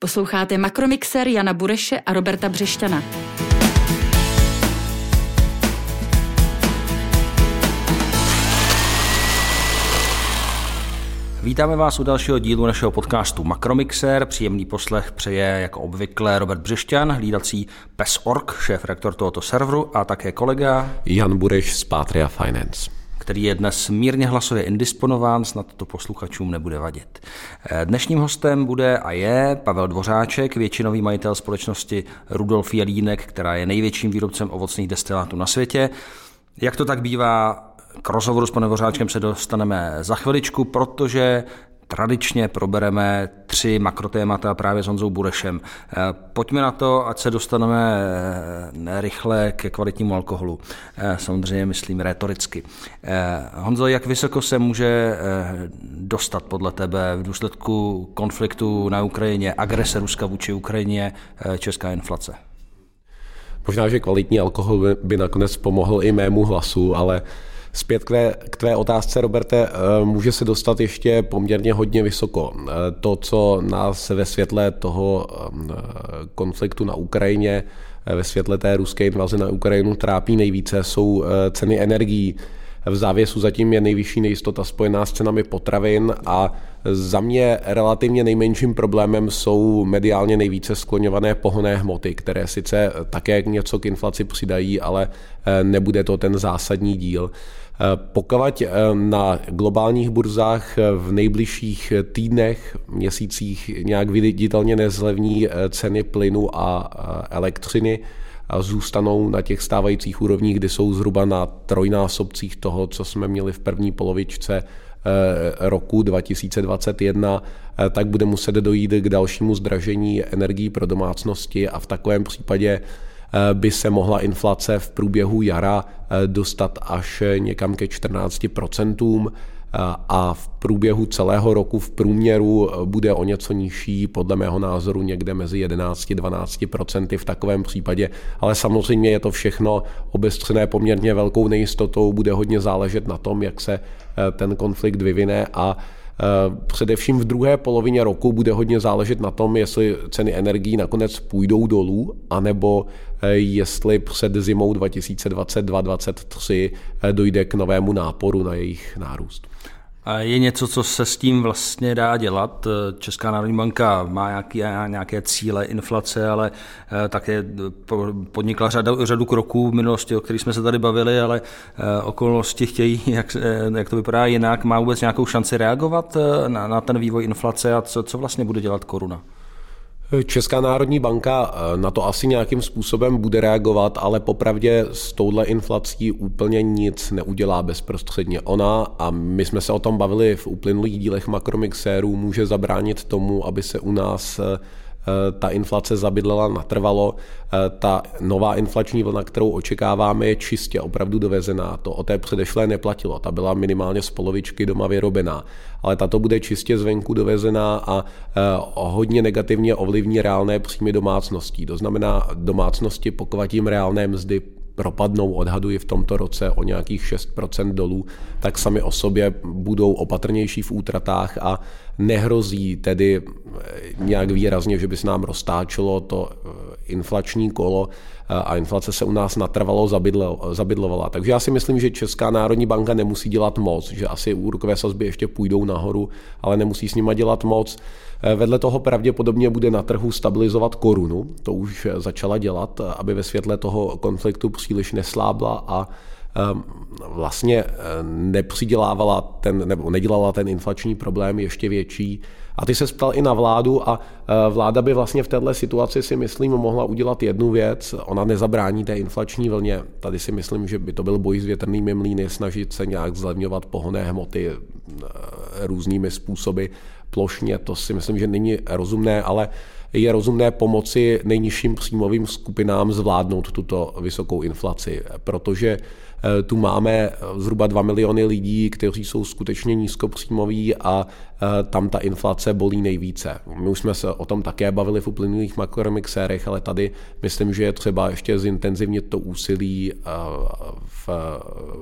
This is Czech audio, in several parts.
Posloucháte Makromixer Jana Bureše a Roberta Břešťana. Vítáme vás u dalšího dílu našeho podcastu Makromixer. Příjemný poslech přeje jako obvykle Robert Břešťan, hlídací PES.org, šéf rektor tohoto serveru a také kolega Jan Bureš z Patria Finance který je dnes mírně hlasově indisponován, snad to posluchačům nebude vadit. Dnešním hostem bude a je Pavel Dvořáček, většinový majitel společnosti Rudolf Jelínek, která je největším výrobcem ovocných destilátů na světě. Jak to tak bývá, k rozhovoru s panem Dvořáčkem se dostaneme za chviličku, protože tradičně probereme tři makrotémata právě s Honzou Burešem. Eh, pojďme na to, ať se dostaneme eh, rychle ke kvalitnímu alkoholu. Eh, samozřejmě myslím retoricky. Honzo, jak vysoko se může dostat podle tebe v důsledku konfliktu na Ukrajině, agrese Ruska vůči Ukrajině, česká inflace? Možná, že kvalitní alkohol by nakonec pomohl i mému hlasu, ale Zpět k tvé, k tvé otázce, Roberte, eh, může se dostat ještě poměrně hodně vysoko. Eh, to, co nás ve světle toho eh, konfliktu na Ukrajině, ve světle té ruské invaze na Ukrajinu trápí nejvíce, jsou ceny energií. V závěsu zatím je nejvyšší nejistota spojená s cenami potravin a za mě relativně nejmenším problémem jsou mediálně nejvíce skloňované pohonné hmoty, které sice také něco k inflaci přidají, ale nebude to ten zásadní díl. Pokud eh, na globálních burzách eh, v nejbližších týdnech, měsících nějak viditelně nezlevní eh, ceny plynu a elektřiny, zůstanou na těch stávajících úrovních, kdy jsou zhruba na trojnásobcích toho, co jsme měli v první polovičce roku 2021, tak bude muset dojít k dalšímu zdražení energií pro domácnosti a v takovém případě Eh, by se mohla inflace v průběhu jara eh, dostat až někam ke 14% eh, a v průběhu celého roku v průměru bude o něco nižší, podle mého názoru někde mezi 11-12% v takovém případě. Ale samozřejmě je to všechno obestřené poměrně velkou nejistotou, bude hodně záležet na tom, jak se ten konflikt vyvine a Eh, především v druhé polovině roku bude hodně záležet na tom, jestli ceny energií nakonec půjdou dolů, anebo eh, jestli před zimou 2022-2023 eh, dojde k novému náporu na jejich nárůst. Je něco, co se s tím vlastně dá dělat? Česká národní banka má nějaké, nějaké cíle inflace, ale eh, také podnikla řadu, řadu kroků v minulosti, o kterých jsme se tady bavili, ale eh, okolnosti chtějí, jak, eh, jak to vypadá jinak. Má vůbec nějakou šanci reagovat na, na ten vývoj inflace a co, co vlastně bude dělat koruna? Česká národní banka eh, na to asi nějakým způsobem bude reagovat, ale popravdě s touhle inflací úplně nic neudělá bezprostředně. Ona, a my jsme se o tom bavili v uplynulých dílech makromixérů, může zabránit tomu, aby se u nás eh, ta inflace zabydlela natrvalo. Eh, ta nová inflační vlna, kterou očekáváme, je čistě opravdu dovezená. To o té předešlé neplatilo. Ta byla minimálně z polovičky doma vyrobená. Ale tato bude čistě zvenku dovezená a eh, hodně negativně ovlivní reálné příjmy domácností. To znamená domácnosti, pokud jim reálné mzdy propadnou, odhaduji v tomto roce o nějakých 6% dolů, tak sami o sobě budou opatrnější v útratách a nehrozí tedy nějak výrazně, že by se nám roztáčelo to eh, inflační kolo eh, a inflace se u nás natrvalo zabydlovala. Takže já si myslím, že Česká národní banka nemusí dělat moc, že asi úrokové sazby ještě půjdou nahoru, ale nemusí s nima dělat moc. Eh, vedle toho pravděpodobně bude na trhu stabilizovat korunu, to už začala dělat, aby ve světle toho konfliktu příliš neslábla a vlastně nepřidělávala ten, nebo nedělala ten inflační problém ještě větší. A ty se ptal i na vládu a e, vláda by vlastně v této situaci si myslím mohla udělat jednu věc. Ona nezabrání té inflační vlně. Tady si myslím, že by to byl boj s větrnými mlýny, snažit se nějak zlevňovat pohonné hmoty e, různými způsoby plošně. To si myslím, že není rozumné, ale je rozumné pomoci nejnižším příjmovým skupinám zvládnout tuto vysokou inflaci, protože Eh, tu máme eh, zhruba 2 miliony lidí, kteří jsou skutečně nízkopříjmoví a eh, tam ta inflace bolí nejvíce. My už jsme se o tom také bavili v uplynulých makromixérech, ale tady myslím, že je třeba ještě zintenzivnit to úsilí v,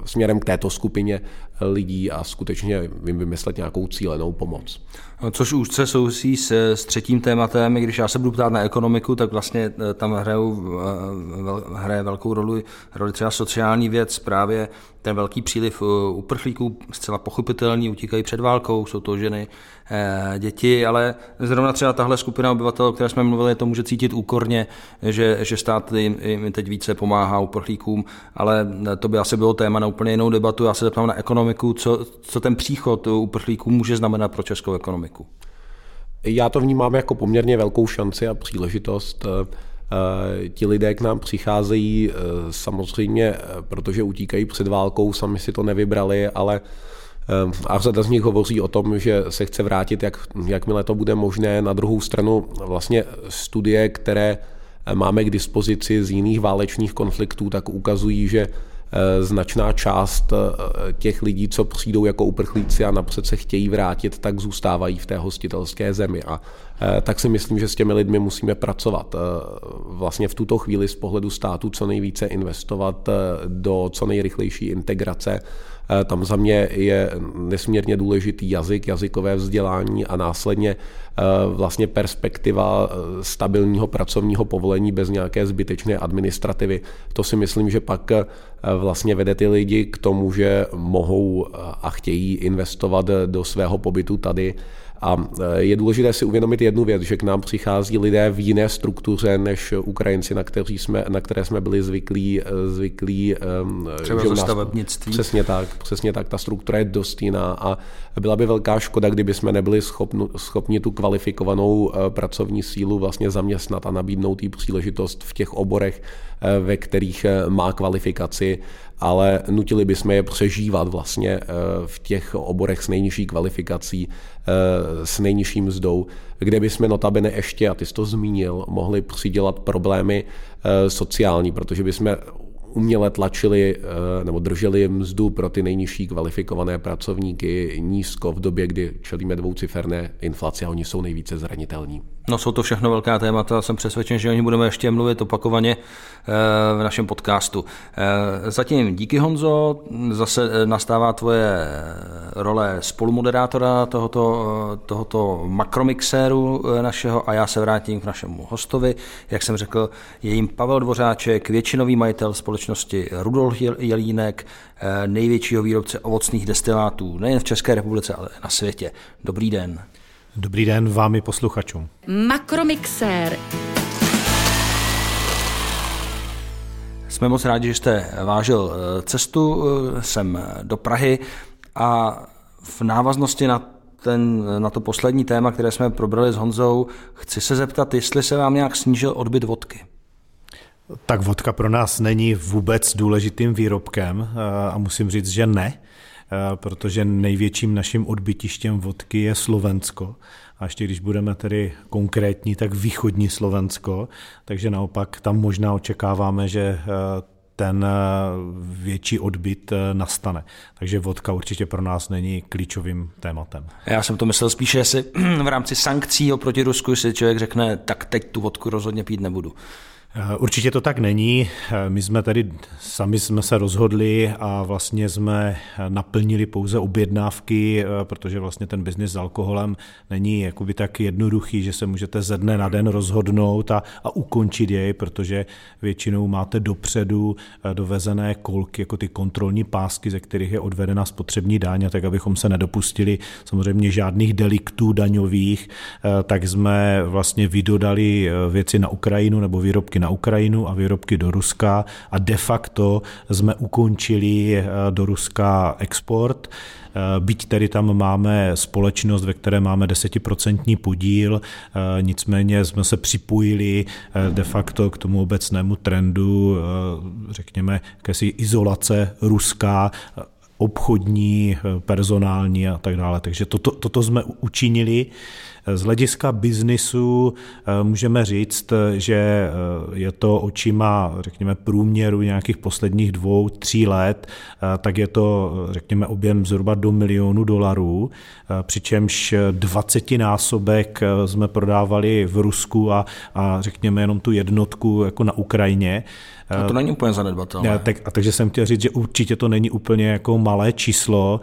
směrem k této skupině lidí a skutečně vím vymyslet nějakou cílenou pomoc. Což úzce souvisí s, s třetím tématem, když já se budu ptát na ekonomiku, tak vlastně tam hrajou, hraje velkou roli, roli třeba sociální věc, právě ten velký příliv uprchlíků, zcela pochopitelný, utíkají před válkou, jsou to ženy, děti, ale zrovna třeba tahle skupina obyvatel, o které jsme mluvili, to může cítit úkorně, že, že stát jim, jim teď více pomáhá uprchlíkům, ale to by asi bylo téma na úplně jinou debatu. Já se zeptám na ekonomiku, co, co ten příchod uprchlíků může znamenat pro českou ekonomiku. Já to vnímám jako poměrně velkou šanci a příležitost. Eh, eh, ti lidé k nám přicházejí eh, samozřejmě, protože utíkají před válkou, sami si to nevybrali, ale a řada z nich hovoří o tom, že se chce vrátit, jak, jakmile to bude možné. Na druhou stranu vlastně studie, které máme k dispozici z jiných válečných konfliktů, tak ukazují, že Eh, značná část eh, těch lidí, co přijdou jako uprchlíci a napřed se chtějí vrátit, tak zůstávají v té hostitelské zemi. A eh, tak si myslím, že s těmi lidmi musíme pracovat. Vlastně v tuto chvíli z pohledu státu co nejvíce investovat do co nejrychlejší integrace Eh, tam za mě je nesmírně důležitý jazyk, jazykové vzdělání a následně eh, vlastně perspektiva eh, stabilního pracovního povolení bez nějaké zbytečné administrativy. To si myslím, že pak vlastně vede ty lidi k tomu, že mohou a chtějí investovat do svého pobytu tady a e, je důležité si uvědomit jednu věc, že k nám přichází lidé v jiné struktuře než Ukrajinci, na, kteří jsme, na které jsme byli zvyklí. E, zvyklí Třeba ze stavebnictví. Přesně tak, přesně tak. Ta struktura je dost jiná a byla by velká škoda, kdyby jsme nebyli schopni, schopni tu kvalifikovanou e, pracovní sílu vlastně zaměstnat a nabídnout jí příležitost v těch oborech, ve kterých má kvalifikaci ale nutili bychom je přežívat vlastně v těch oborech s nejnižší kvalifikací, s nejnižší mzdou, kde bychom notabene ještě, a ty jsi to zmínil, mohli přidělat problémy eh, sociální, protože bychom uměle tlačili nebo drželi mzdu pro ty nejnižší kvalifikované pracovníky nízko v době, kdy čelíme dvouciferné inflaci a oni jsou nejvíce zranitelní. No jsou to všechno velká témata, jsem přesvědčen, že o nich budeme ještě mluvit opakovaně eh, v našem podcastu. Eh, zatím díky Honzo, zase eh, nastává tvoje role spolumoderátora tohoto, tohoto makromixéru našeho a já se vrátím k našemu hostovi. Jak jsem řekl, je jim Pavel Dvořáček, většinový majitel společnosti Rudolf Jelínek, největšího výrobce ovocných destilátů nejen v České republice, ale na světě. Dobrý den. Dobrý den vám i posluchačům. Makromixér. Jsme moc rádi, že jste vážil eh, cestu eh, sem do Prahy a v návaznosti na ten, na to poslední téma, které jsme probrali s Honzou, chci se zeptat, jestli se vám nějak snížil odbyt vodky. Tak vodka pro nás není vůbec důležitým výrobkem eh, a musím říct, že ne. Eh, protože největším naším odbytištěm vodky je Slovensko. A ještě když budeme tedy konkrétní, tak východní Slovensko, takže naopak tam možná očekáváme, že eh, ten větší odbyt nastane. Takže vodka určitě pro nás není klíčovým tématem. Já jsem to myslel spíše, jestli v rámci sankcí oproti Rusku si člověk řekne, tak teď tu vodku rozhodně pít nebudu. Eh, určitě to tak není. Eh, my jsme tady sami jsme se rozhodli a vlastně jsme naplnili pouze objednávky, eh, protože vlastně ten biznis s alkoholem není jakoby tak jednoduchý, že se můžete ze dne na den rozhodnout a, a ukončit jej, protože většinou máte dopředu dovezené kolky, jako ty kontrolní pásky, ze kterých je odvedena spotřební daň, tak abychom se nedopustili samozřejmě žádných deliktů daňových, tak jsme vlastně vydodali věci na Ukrajinu nebo výrobky na na Ukrajinu a výrobky do Ruska a de facto jsme ukončili eh, do Ruska export. Eh, byť tedy tam máme společnost, ve které máme desetiprocentní podíl, eh, nicméně jsme se připojili de facto k tomu obecnému trendu, řekněme, jakési izolace ruská, obchodní, personální a tak dále. Takže toto, toto jsme učinili. Z hlediska biznisu eh, můžeme říct, že eh, je to očima, řekněme, průměru nějakých posledních dvou, tří let, eh, tak je to, řekněme, objem zhruba do milionu dolarů, přičemž 20 násobek jsme prodávali v Rusku a, a řekněme jenom tu jednotku jako na Ukrajině. No to není úplně zanedbatelné. Tak, a takže jsem chtěl říct, že určitě to není úplně jako malé číslo.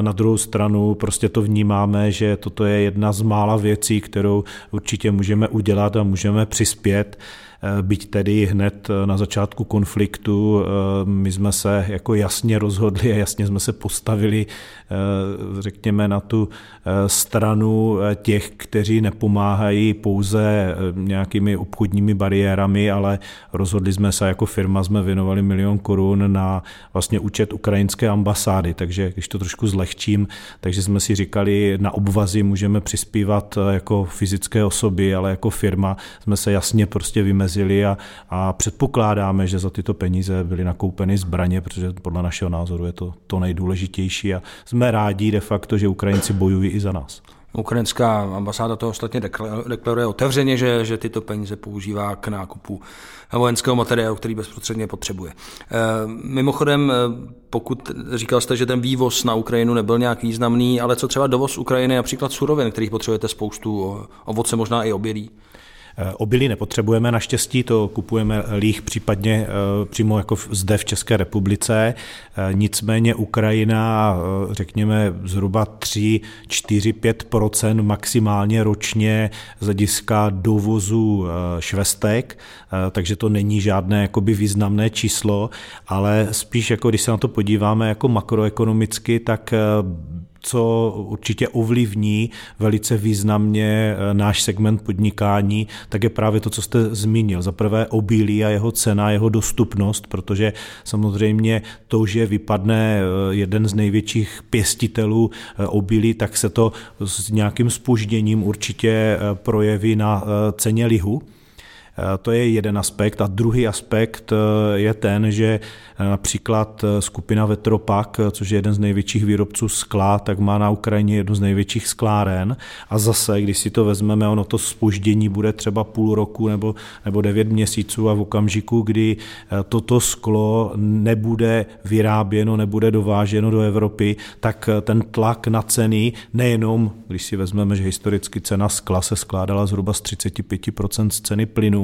Na druhou stranu prostě to vnímáme, že toto je jedna z mála mála věcí, kterou určitě můžeme udělat a můžeme přispět. Eh, byť tedy hned eh, na začátku konfliktu eh, my jsme se jako jasně rozhodli a jasně jsme se postavili, řekněme, na tu stranu těch, kteří nepomáhají pouze nějakými obchodními bariérami, ale rozhodli jsme se jako firma, jsme věnovali milion korun na vlastně účet ukrajinské ambasády, takže když to trošku zlehčím, takže jsme si říkali, na obvazy můžeme přispívat jako fyzické osoby, ale jako firma jsme se jasně prostě vymezili vymezili a, a předpokládáme, že za tyto peníze byly nakoupeny zbraně, protože podle našeho názoru je to to nejdůležitější a jsme rádi de facto, že Ukrajinci bojují i za nás. Ukrajinská ambasáda to ostatně deklaruje otevřeně, že, že tyto peníze používá k nákupu vojenského materiálu, který bezprostředně potřebuje. Eh, mimochodem, eh, pokud říkal jste, že ten vývoz na Ukrajinu nebyl nějak významný, ale co třeba dovoz Ukrajiny, například surovin, kterých potřebujete spoustu, ovoce možná i obědí? Eh, obilí nepotřebujeme naštěstí, to kupujeme líh případně eh, přímo jako zde v České republice. Eh, nicméně Ukrajina, řekněme, zhruba 3, 4, 5% maximálně ročně z hlediska dovozu švestek, takže to není žádné jakoby významné číslo, ale spíš jako když se na to podíváme jako makroekonomicky, tak co určitě ovlivní velice významně eh, náš segment podnikání, tak je právě to, co jste zmínil. Za prvé obilí a jeho cena, jeho dostupnost, protože samozřejmě to, že vypadne eh, jeden z největších pěstitelů eh, obilí, tak se to s nějakým spožděním určitě projeví na ceně lihu. To je jeden aspekt. A druhý aspekt je ten, že Například eh, skupina Vetropak, eh, což je jeden z největších výrobců skla, tak má na Ukrajině jednu z největších skláren. A zase, když si to vezmeme, ono to spoždění bude třeba půl roku nebo, nebo devět měsíců a v okamžiku, kdy eh, toto sklo nebude vyráběno, nebude dováženo do Evropy, tak ten tlak na ceny, nejenom, když si vezmeme, že historicky cena skla se skládala zhruba z 35% z ceny plynu,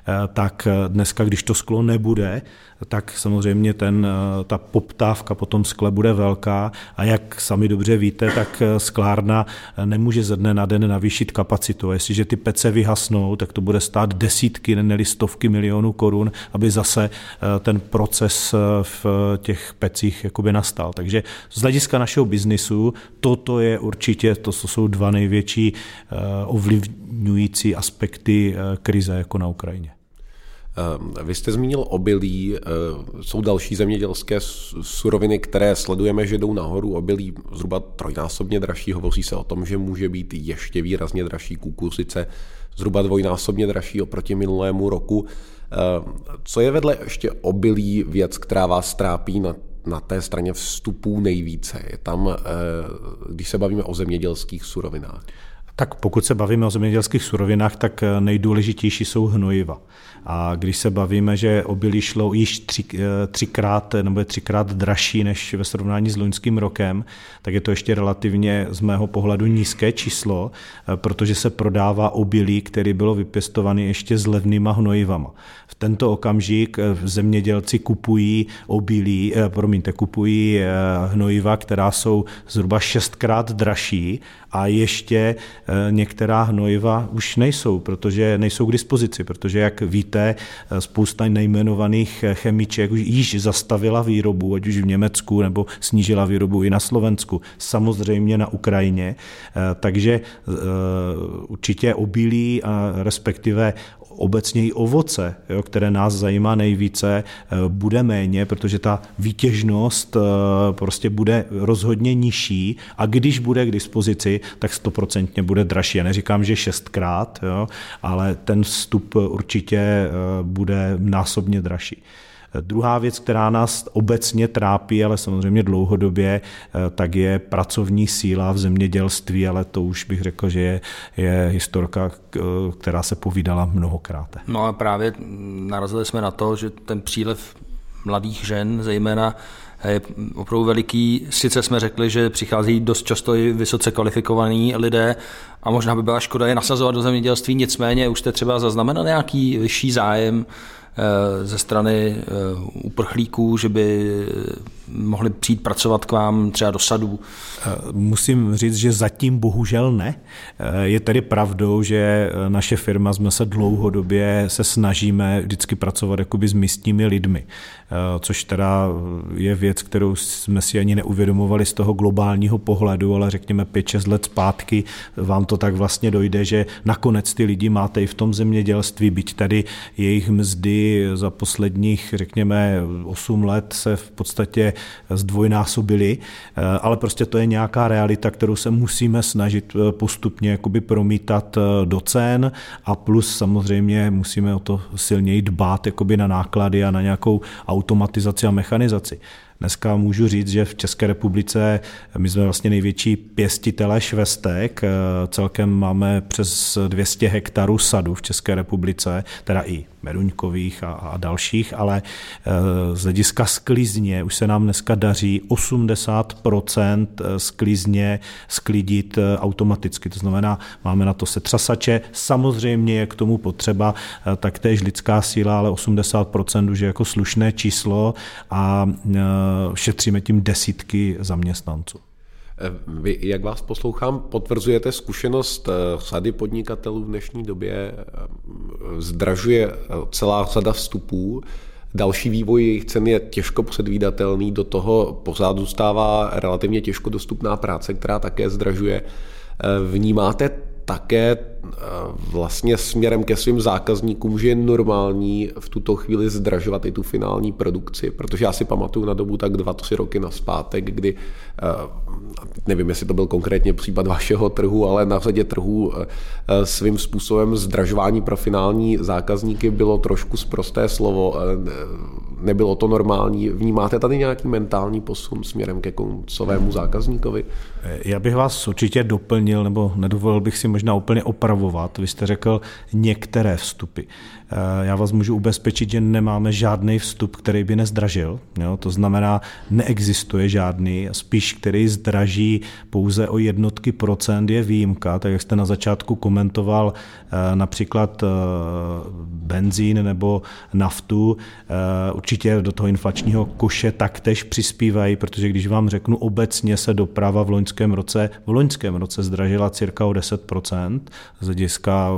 tak dneska, když to sklo nebude, tak samozřejmě ten, eh, ta poptávka po tom skle bude velká a jak sami dobře víte, tak eh, sklárna eh, nemůže ze dne na den navýšit kapacitu. Jestliže ty pece vyhasnou, tak to bude stát desítky, ne stovky milionů korun, aby zase ten proces v těch pecích jakoby nastal. Takže z hlediska našeho biznisu toto je určitě, to jsou dva největší ovlivňující aspekty krize jako na Ukrajině. Ehm, vy jste zmínil obilí, ehm, jsou další zemědělské suroviny, které sledujeme, že jdou nahoru. Obilí zhruba trojnásobně dražší, hovoří se o tom, že může být ještě výrazně dražší kukuřice, zhruba dvojnásobně dražší oproti minulému roku. Ehm, co je vedle ještě obilí věc, která vás trápí na na té straně vstupů nejvíce? Je tam, když se bavíme o zemědělských surovinách? Tak pokud se bavíme o zemědělských surovinách, tak nejdůležitější jsou hnojiva. A když se bavíme, že obilí šlo již tři, eh, třikrát nebo je třikrát dražší než ve srovnání s loňským rokem, tak je to ještě relativně z mého pohledu nízké číslo, eh, protože se prodává obilí, který bylo vypěstovaný ještě s levnýma hnojivama. V tento okamžik eh, zemědělci kupují obilí, promiňte, kupují hnojiva, která jsou zhruba šestkrát dražší a ještě některá hnojiva už nejsou, protože nejsou k dispozici, protože jak víte, víte, spousta nejmenovaných chemiček již zastavila výrobu, ať už v Německu nebo snížila výrobu i na Slovensku, samozřejmě na Ukrajině. Takže eh, určitě obilí a respektive obecně i ovoce, jo, které nás zajímá nejvíce, eh, bude méně, protože ta výtěžnost eh, prostě bude rozhodně nižší a když bude k dispozici, tak stoprocentně bude dražší. Já neříkám, že šestkrát, jo, ale ten vstup určitě eh, bude násobně dražší. Druhá věc, která nás obecně trápí, ale samozřejmě dlouhodobě, eh, tak je pracovní síla v zemědělství, ale to už bych řekl, že je, je historka, která se povídala mnohokrát. No a právě narazili jsme na to, že ten přílev mladých žen, zejména je opravdu veliký. Sice jsme řekli, že přichází dost často i vysoce kvalifikovaní lidé a možná by byla škoda je nasazovat do zemědělství, nicméně už jste třeba zaznamenal nějaký vyšší zájem ze strany uprchlíků, že by mohli přijít pracovat k vám třeba do sadů? Musím říct, že zatím bohužel ne. Je tedy pravdou, že naše firma jsme se dlouhodobě se snažíme vždycky pracovat jakoby s místními lidmi, což teda je věc, kterou jsme si ani neuvědomovali z toho globálního pohledu, ale řekněme 5-6 let zpátky vám to tak vlastně dojde, že nakonec ty lidi máte i v tom zemědělství, byť tady jejich mzdy za posledních, řekněme, 8 let se v podstatě zdvojnásobily, eh, ale prostě to je nějaká realita, kterou se musíme snažit eh, postupně jakoby promítat eh, do cen a plus samozřejmě musíme o to silněji dbát jakoby na náklady a na nějakou automatizaci a mechanizaci. Dneska můžu říct, že v České republice my jsme vlastně největší pěstitelé švestek. Celkem máme přes 200 hektarů sadu v České republice, teda i Meruňkových a, a dalších, ale e, z hlediska sklizně už se nám dneska daří 80% sklizně sklidit e, automaticky. To znamená, máme na to setřasače, samozřejmě je k tomu potřeba taktéž lidská síla, ale 80% už je jako slušné číslo a šetříme tím desítky zaměstnanců. Vy, jak vás poslouchám, potvrzujete zkušenost sady podnikatelů v dnešní době, zdražuje celá řada vstupů, Další vývoj jejich cen je těžko předvídatelný, do toho pořád zůstává relativně těžko dostupná práce, která také zdražuje. Vnímáte také eh, vlastně směrem ke svým zákazníkům, že je normální v tuto chvíli zdražovat i tu finální produkci, protože já si pamatuju na dobu tak dva, tři roky na zpátek, kdy eh, nevím, jestli to byl konkrétně případ vašeho trhu, ale na řadě trhů eh, svým způsobem zdražování pro finální zákazníky bylo trošku zprosté slovo, nebylo to normální. Vnímáte tady nějaký mentální posun směrem ke koncovému zákazníkovi? Já bych vás určitě doplnil, nebo nedovolil bych si možná úplně opravovat. Vy jste řekl některé vstupy. Eh, já vás můžu ubezpečit, že nemáme žádný vstup, který by nezdražil. Jo? To znamená, neexistuje žádný, spíš který zdraží pouze o jednotky procent je výjimka, tak jak jste na začátku komentoval eh, například eh, benzín nebo naftu, určitě do toho inflačního koše taktéž přispívají, protože když vám řeknu obecně se doprava v loňském roce, v loňském roce zdražila cirka o 10% z hlediska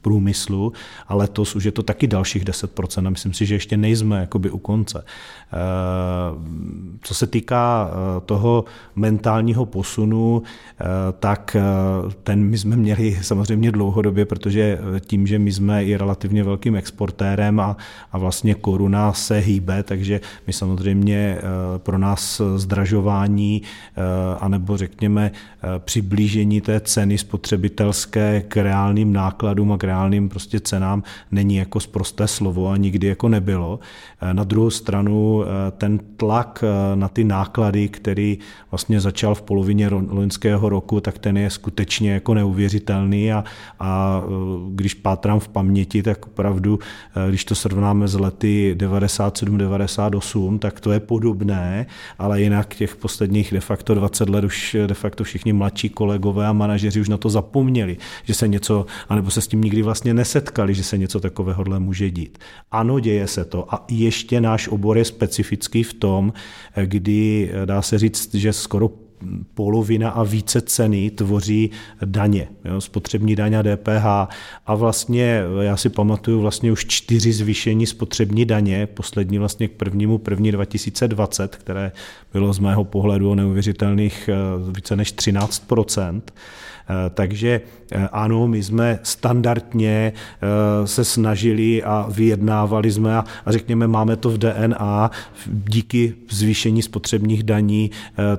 průmyslu, a letos už je to taky dalších 10% a myslím si, že ještě nejsme jakoby u konce. Eh, co se týká eh, toho mentálního posunu, eh, tak ten my jsme měli samozřejmě dlouhodobě, protože tím, že my jsme i relativně velkým exportérem a, a vlastně koruna se hýbe, takže my samozřejmě pro nás zdražování anebo řekněme přiblížení té ceny spotřebitelské k reálným nákladům a k reálným prostě cenám není jako zprosté slovo a nikdy jako nebylo. Na druhou stranu ten tlak na ty náklady, který vlastně začal v polovině loňského roku, tak ten je skutečně jako neuvěřitelný a, a když pátrám v paměti, tak opravdu, když to srovnáme s lety 97-98, tak to je podobné, ale jinak těch posledních de facto 20 let už de facto všichni mladší kolegové a manažeři už na to zapomněli, že se něco, anebo se s tím nikdy vlastně nesetkali, že se něco takového může dít. Ano, děje se to a ještě náš obor je specifický v tom, kdy dá se říct, že skoro polovina a více ceny tvoří daně, jo, spotřební daň a DPH. A vlastně já si pamatuju vlastně už čtyři zvýšení spotřební daně, poslední vlastně k prvnímu první 2020, které bylo z mého pohledu o neuvěřitelných eh, více než 13 Eh, takže eh, ano, my jsme standardně eh, se snažili a vyjednávali jsme a, řekněme, máme to v DNA díky zvýšení spotřebních daní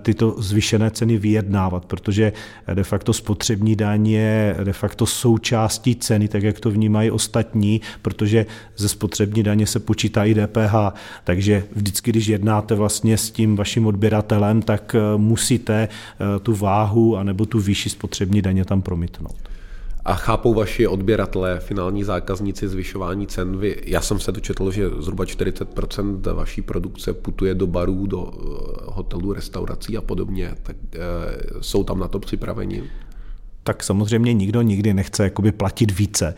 tyto zvýšené ceny vyjednávat, protože de facto spotřební daň je de facto součástí ceny, tak jak to vnímají ostatní, protože ze spotřební daně se počítá i DPH, takže vždycky, když jednáte vlastně s tím vaším odběratelem, tak musíte tu váhu anebo tu výši spotřební spotřební daně tam promítnout. A chápou vaši odběratelé, finální zákazníci zvyšování cen? Vy, já jsem se dočetl, že zhruba 40% vaší produkce putuje do barů, do eh, hotelů, restaurací a podobně. Tak e, jsou tam na to připraveni? Tak samozřejmě nikdo nikdy nechce jakoby platit více.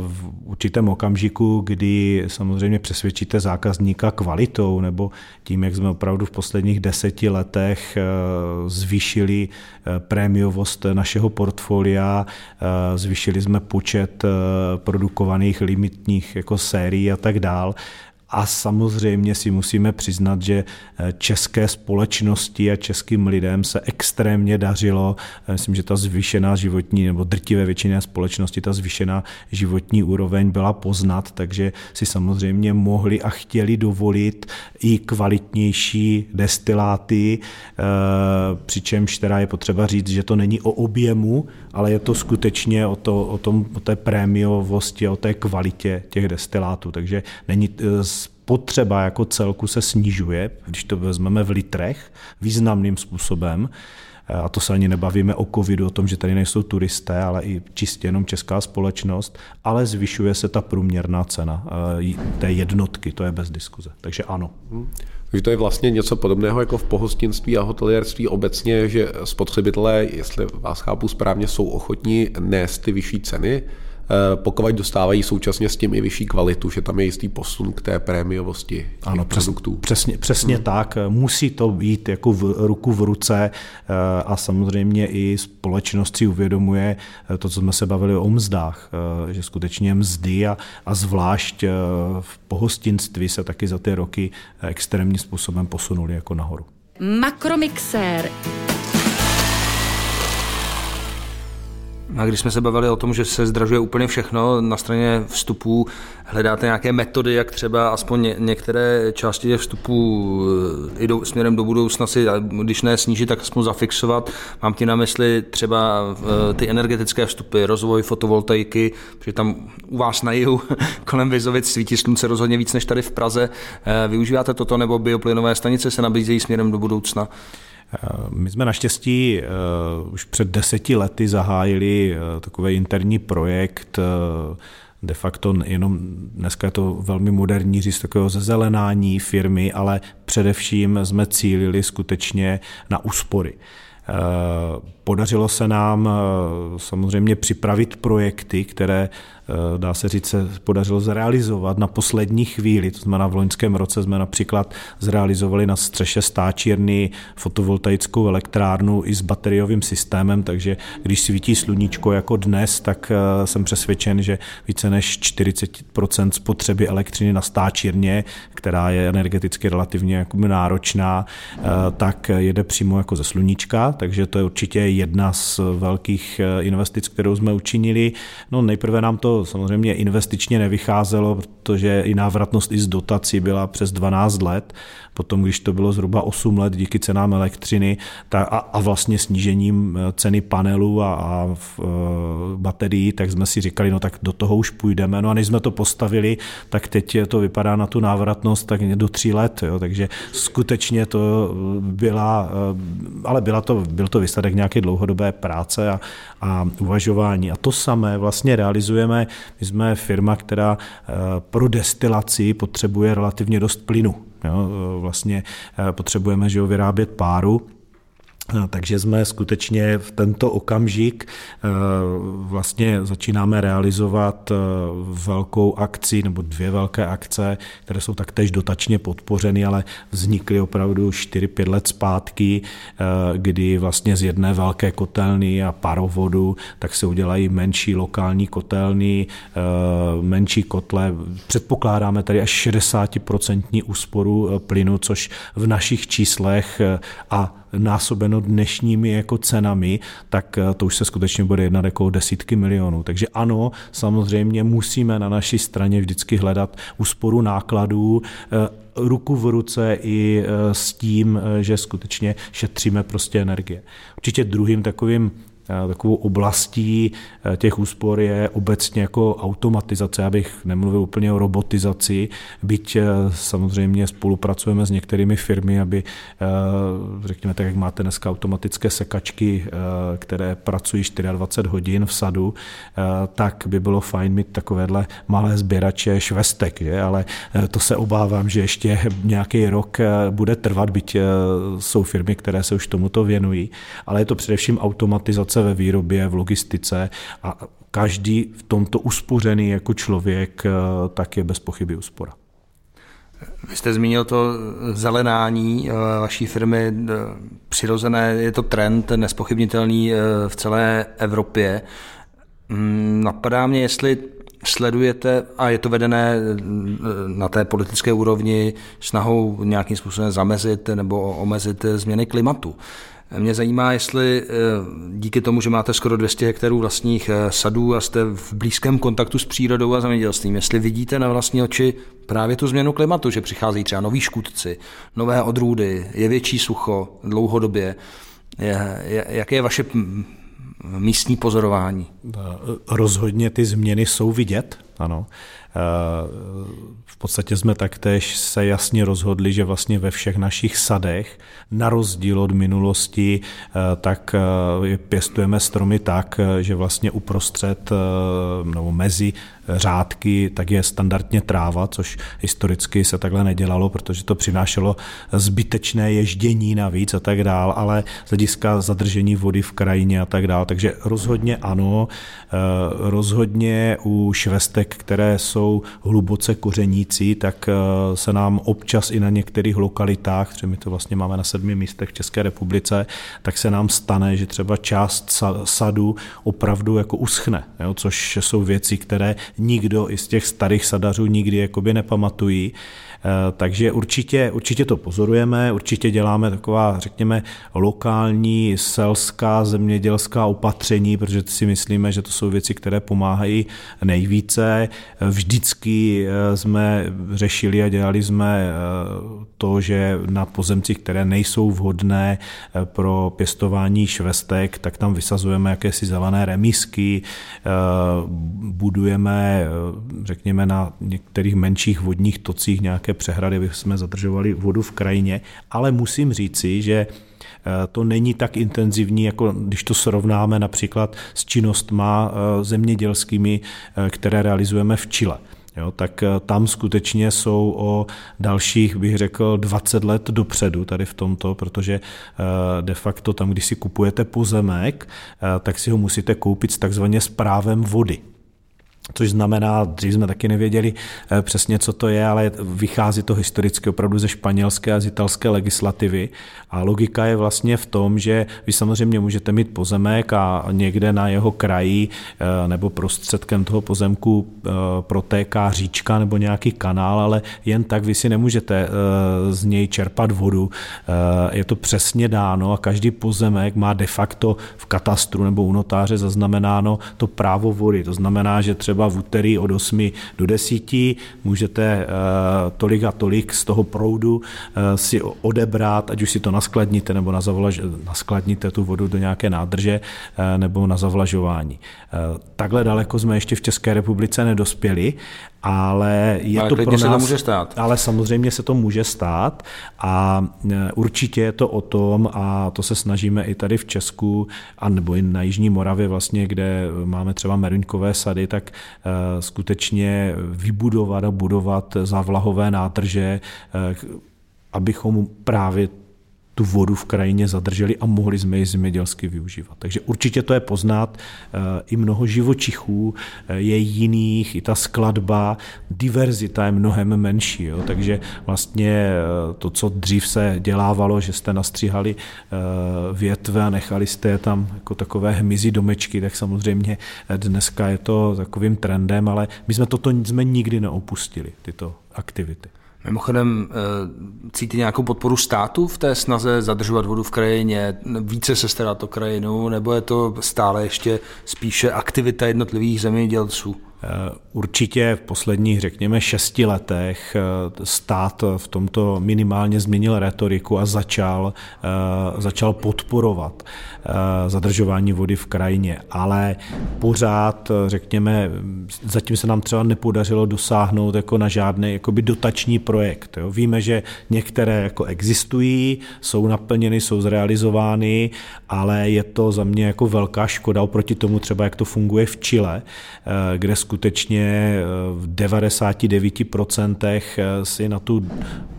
V určitém okamžiku, kdy samozřejmě přesvědčíte zákazníka kvalitou nebo tím, jak jsme opravdu v posledních deseti letech zvýšili prémiovost našeho portfolia, zvýšili jsme počet produkovaných limitních jako sérií a tak dál, a samozřejmě si musíme přiznat, že eh, české společnosti a českým lidem se extrémně dařilo. Eh, myslím, že ta zvýšená životní, nebo drtivé většině společnosti, ta zvýšená životní úroveň byla poznat, takže si samozřejmě mohli a chtěli dovolit i kvalitnější destiláty, eh, přičemž teda je potřeba říct, že to není o objemu, ale je to skutečně o, to, o, tom, o té prémiovosti, o té kvalitě těch destilátů. Takže není spotřeba jako celku se snižuje, když to vezmeme v litrech, významným způsobem. A to se ani nebavíme o covidu, o tom, že tady nejsou turisté, ale i čistě jenom česká společnost, ale zvyšuje se ta průměrná cena té jednotky, to je bez diskuze. Takže ano. Hmm. Takže to je vlastně něco podobného jako v pohostinství a hotelierství obecně, že spotřebitelé, jestli vás chápu správně, jsou ochotní nést ty vyšší ceny, Eh, pokud dostávají současně s tím i vyšší kvalitu, že tam je jistý posun k té prémiovosti ano, produktů. Přesně, přesně hmm. tak. Musí to být jako v ruku v ruce eh, a samozřejmě i společnost si uvědomuje eh, to, co jsme se bavili o mzdách, že skutečně mzdy a, a zvlášť v pohostinství se taky za ty roky extrémním způsobem posunuli jako nahoru. Makromixér. A když jsme se bavili o tom, že se zdražuje úplně všechno, na straně vstupů hledáte nějaké metody, jak třeba aspoň ně, některé části těch vstupů eh, jdou směrem do budoucna si, když ne snížit, tak aspoň zafixovat. Mám ti na mysli třeba eh, ty energetické vstupy, rozvoj fotovoltaiky, protože tam u vás na jihu kolem Vizovic svítí slunce rozhodně víc než tady v Praze. Eh, využíváte toto nebo bioplynové stanice se nabízejí směrem do budoucna? My jsme naštěstí uh, už před deseti lety zahájili uh, takový interní projekt, de facto jenom dneska je to velmi moderní říct takového zezelenání firmy, ale především jsme cílili skutečně na úspory. Podařilo se nám samozřejmě připravit projekty, které Eh, dá se říct, se podařilo zrealizovat na poslední chvíli. To znamená, v loňském roce jsme například zrealizovali na střeše stáčírny fotovoltaickou elektrárnu i s bateriovým systémem, takže když svítí sluníčko jako dnes, tak eh, jsem přesvědčen, že více než 40% spotřeby elektřiny na stáčírně, která je energeticky relativně náročná, eh, tak jede přímo jako ze sluníčka, takže to je určitě jedna z velkých investic, kterou jsme učinili. No nejprve nám to samozřejmě investičně nevycházelo, protože i návratnost i z dotací byla přes 12 let. Potom, když to bylo zhruba 8 let díky cenám elektřiny ta, a, a vlastně snížením eh, ceny panelů a, a v, e, baterií, tak jsme si říkali, no tak do toho už půjdeme. No a než jsme to postavili, tak teď to vypadá na tu návratnost tak do tří let. Jo. Takže skutečně to byla, eh, ale byla to, byl to výsledek nějaké dlouhodobé práce a, a uvažování. A to samé vlastně realizujeme. My jsme firma, která pro destilaci potřebuje relativně dost plynu. Jo, vlastně eh, potřebujeme že jo, vyrábět páru, takže jsme skutečně v tento okamžik eh, vlastně začínáme realizovat eh, velkou akci nebo dvě velké akce, které jsou taktéž dotačně podpořeny, ale vznikly opravdu 4-5 let zpátky, eh, kdy vlastně z jedné velké kotelny a parovodu tak se udělají menší lokální kotelny, menší kotle. Předpokládáme tady až 60% úsporu plynu, což v našich číslech a násobeno dnešními jako cenami, tak eh, to už se skutečně bude jednat jako desítky milionů. Takže ano, samozřejmě musíme na naší straně vždycky hledat úsporu nákladů, eh, ruku v ruce i eh, s tím, že skutečně šetříme prostě energie. Určitě druhým takovým Takovou oblastí eh, těch úspor je obecně jako automatizace. Já bych nemluvil úplně o robotizaci, byť eh, samozřejmě spolupracujeme s některými firmy, aby, eh, řekněme tak, jak máte dneska automatické sekačky, které pracují 24 hodin v sadu, tak by bylo fajn mít takovéhle malé sběrače švestek, že? ale to se obávám, že ještě nějaký rok bude trvat, byť jsou firmy, které se už tomuto věnují, ale je to především automatizace zase ve výrobě, v logistice a každý v tomto uspořený jako člověk, tak je bez pochyby úspora. Vy jste zmínil to zelenání vaší firmy, přirozené, je to trend nespochybnitelný v celé Evropě. Mm, napadá mě, jestli sledujete, a je to vedené na té politické úrovni snahou nějakým způsobem zamezit nebo omezit změny klimatu. Mě zajímá, jestli eh, díky tomu, že máte skoro 200 hektarů vlastních eh, sadů a jste v blízkém kontaktu s přírodou a zemědělstvím, jestli vidíte na vlastní oči právě tu změnu klimatu, že přicházejí třeba noví škůdci, nové odrůdy, je větší sucho dlouhodobě. Jaké je vaše místní pozorování? Rozhodně ty změny jsou vidět, ano. V podstatě jsme taktéž se jasně rozhodli, že vlastně ve všech našich sadech, na rozdíl od minulosti, tak pěstujeme stromy tak, že vlastně uprostřed nebo mezi řádky, tak je standardně tráva, což historicky se takhle nedělalo, protože to přinášelo zbytečné ježdění navíc a tak dál, ale z hlediska zadržení vody v krajině a tak dál. Takže rozhodně ano, eh, rozhodně u švestek, které jsou hluboce kořenící, tak eh, se nám občas i na některých lokalitách, třeba my to vlastně máme na sedmi místech v České republice, tak se nám stane, že třeba část sadu opravdu jako uschne, jo, což jsou věci, které nikdo i z těch starých sadařů nikdy jakoby nepamatují. Eh, takže určitě, určitě to pozorujeme, určitě děláme taková, řekněme, lokální selská zemědělská opatření, protože si myslíme, že to jsou věci, které pomáhají nejvíce. Vždycky eh, jsme řešili a dělali jsme eh, to, že na pozemcích, které nejsou vhodné pro pěstování švestek, tak tam vysazujeme jakési zelené remísky, budujeme, řekněme, na některých menších vodních tocích nějaké nějaké přehrady, aby jsme zadržovali vodu v krajině, ale musím říci, že eh, to není tak intenzivní, jako když to srovnáme například s činnostma eh, zemědělskými, eh, které realizujeme v Chile. Jo, tak tam skutečně jsou o dalších, bych řekl, 20 let dopředu tady v tomto, protože de facto tam, když si kupujete pozemek, tak si ho musíte koupit s takzvaně s právem vody což znamená, dřív jsme taky nevěděli eh, přesně, co to je, ale vychází to historicky opravdu ze španělské a z italské legislativy a logika je vlastně v tom, že vy samozřejmě můžete mít pozemek a někde na jeho kraji eh, nebo prostředkem toho pozemku eh, protéká říčka nebo nějaký kanál, ale jen tak vy si nemůžete z něj čerpat vodu. Je to přesně dáno a každý pozemek má de facto v katastru nebo u notáře zaznamenáno to právo vody. To znamená, že třeba třeba v úterý od 8 do 10 můžete eh, tolik a tolik z toho proudu eh, si odebrat, ať už si to naskladníte nebo na zavlaž, naskladníte tu vodu do nějaké nádrže eh, nebo na zavlažování. Takhle daleko jsme ještě v České republice nedospěli, ale je ale to pro nás, se to může stát. Ale samozřejmě se to může stát a e, určitě je to o tom a to se snažíme i tady v Česku a nebo i na Jižní Moravě vlastně, kde máme třeba meruňkové sady, tak e, skutečně vybudovat a budovat zavlahové nádrže, abychom právě tu vodu v krajině zadrželi a mohli jsme ji zemědělsky využívat. Takže určitě to je poznat. Eh, I mnoho živočichů eh, je jiných, i ta skladba, diverzita je mnohem menší. Jo? Takže vlastně eh, to, co dřív se dělávalo, že jste nastříhali větve a nechali jste je tam jako takové hmyzí domečky, tak samozřejmě dneska je to takovým trendem, ale my jsme toto jsme nikdy neopustili, tyto aktivity. Mimochodem, eh, cítí nějakou podporu státu v té snaze zadržovat vodu v krajině, více se starat o krajinu, nebo je to stále ještě spíše aktivita jednotlivých zemědělců? Eh, určitě v posledních, řekněme, šesti letech eh, stát v tomto minimálně změnil retoriku a začal, eh, začal podporovat zadržování vody v krajině, ale pořád, řekněme, zatím se nám třeba nepodařilo dosáhnout jako na žádný jakoby dotační projekt. Jo. Víme, že některé jako existují, jsou naplněny, jsou zrealizovány, ale je to za mě jako velká škoda oproti tomu třeba, jak to funguje v Chile, kde skutečně eh, v 99% eh, si na tu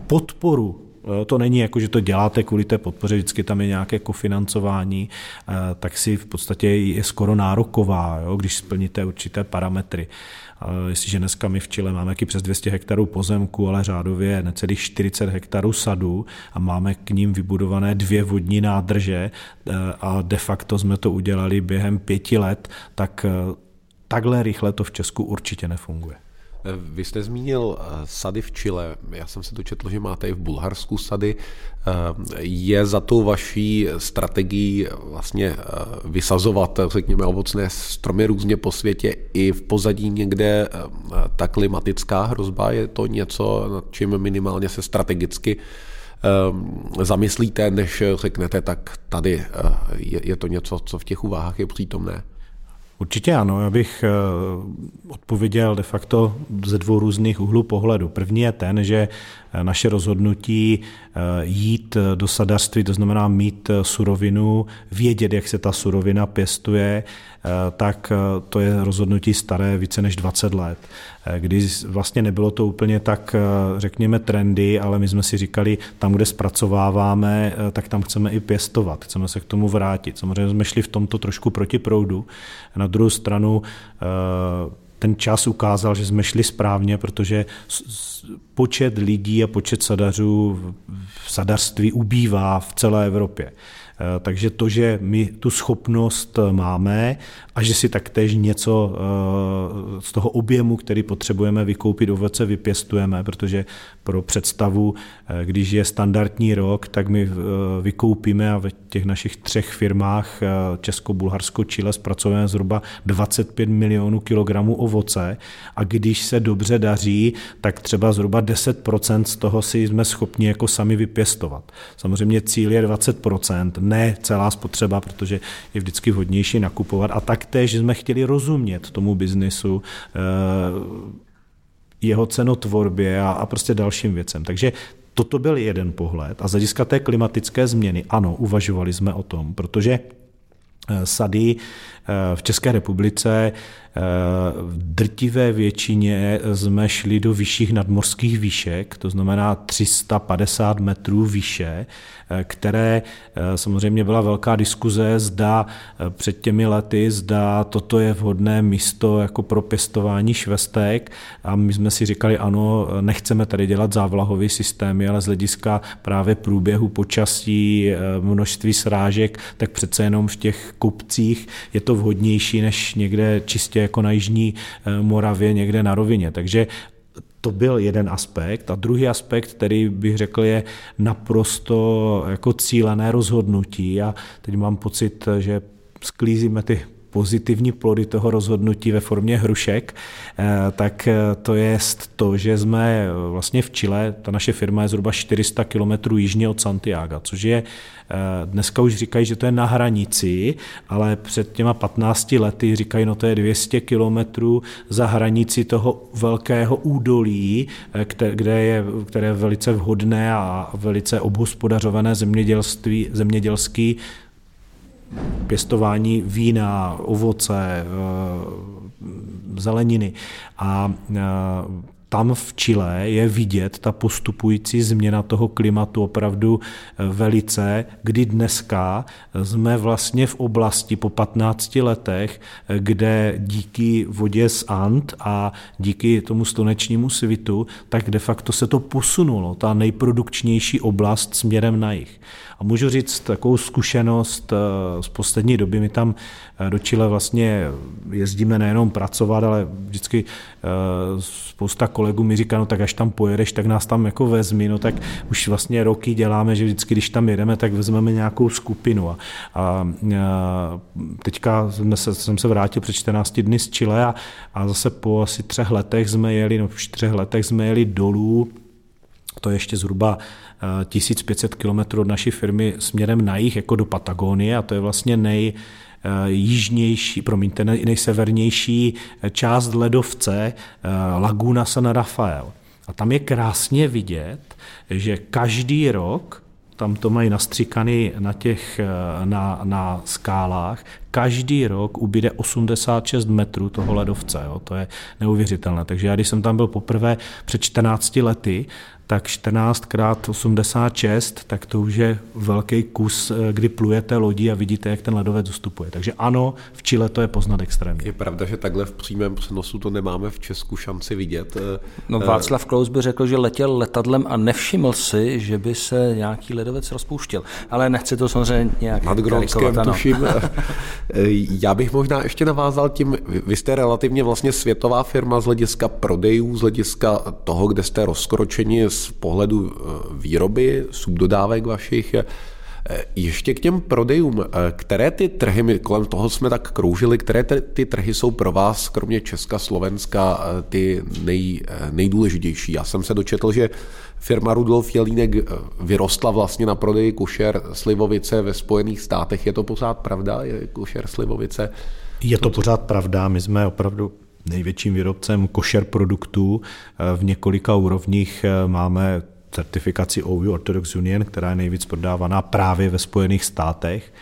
podporu To není jako, že to děláte kvůli té podpoře, vždycky tam je nějaké kofinancování, tak si v podstatě je skoro nároková, jo, když splníte určité parametry. Jestliže dneska my v Chile máme taky přes 200 hektarů pozemku, ale řádově necelých 40 hektarů sadu a máme k ním vybudované dvě vodní nádrže a de facto jsme to udělali během pěti let, tak takhle rychle to v Česku určitě nefunguje. Eh, vy jste zmínil eh, sady v Chile, já jsem se dočetl, že máte i v Bulharsku sady. Eh, je za tou vaší strategií vlastně vysazovat, řekněme, ovocné stromy různě po světě i v pozadí někde ta klimatická hrozba? Je to něco, nad čím minimálně se strategicky zamyslíte, než řeknete, tak tady je to něco, co v těch úvahách je přítomné? Určitě ano, já bych eh, odpověděl de facto ze dvou různých úhlů pohledu. První je ten, že eh, naše rozhodnutí eh, jít do sadařství, to znamená mít surovinu, vědět, jak se ta surovina pěstuje, tak to je rozhodnutí staré více než 20 let. Kdy vlastně nebylo to úplně tak, řekněme, trendy, ale my jsme si říkali, tam, kde zpracováváme, tak tam chceme i pěstovat, chceme se k tomu vrátit. Samozřejmě jsme šli v tomto trošku proti proudu. Na druhou stranu eh, ten čas ukázal, že jsme šli správně, protože počet lidí a počet sadařů v sadařství ubývá v celé Evropě. Eh, takže to, že my tu schopnost máme a že si taktéž něco eh, z toho objemu, který potřebujeme vykoupit ovoce, vypěstujeme, protože pro představu, eh, když je standardní rok, tak my vykoupíme a v těch našich třech firmách Česko, Bulharsko, Chile zpracujeme zhruba 25 milionů kilogramů ovoce a když se dobře daří, tak třeba zhruba 10% z toho si jsme schopni jako sami vypěstovat. Samozřejmě cíl je 20%, ne celá spotřeba, protože je vždycky vhodnější nakupovat. A taktéž jsme chtěli rozumět tomu biznisu, eh, jeho cenotvorbě a, a prostě dalším věcem. Takže toto byl jeden pohled. A z hlediska té klimatické změny, ano, uvažovali jsme o tom, protože eh, sady v České republice v drtivé většině jsme šli do vyšších nadmorských výšek, to znamená 350 metrů výše, které eh, samozřejmě byla velká diskuze, zda eh, před těmi lety, zda toto je vhodné místo jako pro pěstování švestek. A my jsme si říkali, ano, nechceme tady dělat závlahový systémy, ale z hlediska právě průběhu počasí, eh, množství srážek, tak přece jenom v těch kupcích je to vhodnější než někde čistě jako na Jižní Moravě, někde na rovině. Takže to byl jeden aspekt. A druhý aspekt, který bych řekl, je naprosto jako cílené rozhodnutí. A teď mám pocit, že sklízíme ty pozitivní plody toho rozhodnutí ve formě hrušek, eh, tak eh, to je to, že jsme vlastně v Chile, ta naše firma je zhruba 400 km jižně od Santiago, což je eh, dneska už říkají, že to je na hranici, ale před těma 15 lety říkají, no to je 200 kilometrů za hranici toho velkého údolí, kde je, které je velice vhodné a velice obhospodařované zemědělství, zemědělský pěstování vína, ovoce, eh, zeleniny. A eh, tam v Chile je vidět ta postupující změna toho klimatu opravdu eh, velice, kdy dneska jsme vlastně v oblasti po 15 letech, kde díky vodě z Ant a díky tomu slunečnímu svitu, tak de facto se to posunulo, ta nejprodukčnější oblast směrem na jich. A můžu říct takovou zkušenost eh, z poslední doby. My tam eh, do Chile vlastně jezdíme nejenom pracovat, ale vždycky eh, spousta kolegů mi říká, no tak až tam pojedeš, tak nás tam jako vezmi, no tak už vlastně roky děláme, že vždycky, když tam jedeme, tak vezmeme nějakou skupinu. A, a teďka jsme se, jsem se vrátil před 14 dny z Chile a, a zase po asi třech letech jsme jeli, no v čtyřech letech jsme jeli dolů to je ještě zhruba 1500 km od naší firmy směrem na jih, jako do Patagonie a to je vlastně nej, eh, jižnější, promiňte, nejsevernější část ledovce eh, Laguna San Rafael. A tam je krásně vidět, že každý rok tam to mají nastříkaný na těch, eh, na, na skálách, Každý rok ubyde 86 metrů toho ledovce, jo? to je neuvěřitelné. Takže já, když jsem tam byl poprvé před 14 lety, tak 14 krát 86, tak to už je velký kus, eh, kdy plujete lodí a vidíte, jak ten ledovec ustupuje. Takže ano, v Chile to je poznat extrémně. Je pravda, že takhle v přímém přenosu to nemáme v Česku šanci vidět. Eh, no Václav Klaus by řekl, že letěl letadlem a nevšiml si, že by se nějaký ledovec rozpouštěl. Ale nechci to samozřejmě nějak Nad Grónskem tuším. Já bych možná ještě navázal tím, vy jste relativně vlastně světová firma z hlediska prodejů, z hlediska toho, kde jste rozkročeni z pohledu eh, výroby, subdodávek vašich. Eh, ještě k těm prodejům, eh, které ty trhy, my kolem toho jsme tak kroužili, které ty trhy jsou pro vás, kromě Česka, Slovenska, ty nej, nejdůležitější? Já jsem se dočetl, že firma Rudolf Jelínek vyrostla vlastně na prodeji košer slivovice ve Spojených státech. Je to pořád pravda? Je košer slivovice? Je to pořád pravda. My jsme opravdu největším výrobcem košer produktů. V několika úrovních eh, máme certifikaci OU Orthodox Union, která je nejvíc prodávaná právě ve Spojených státech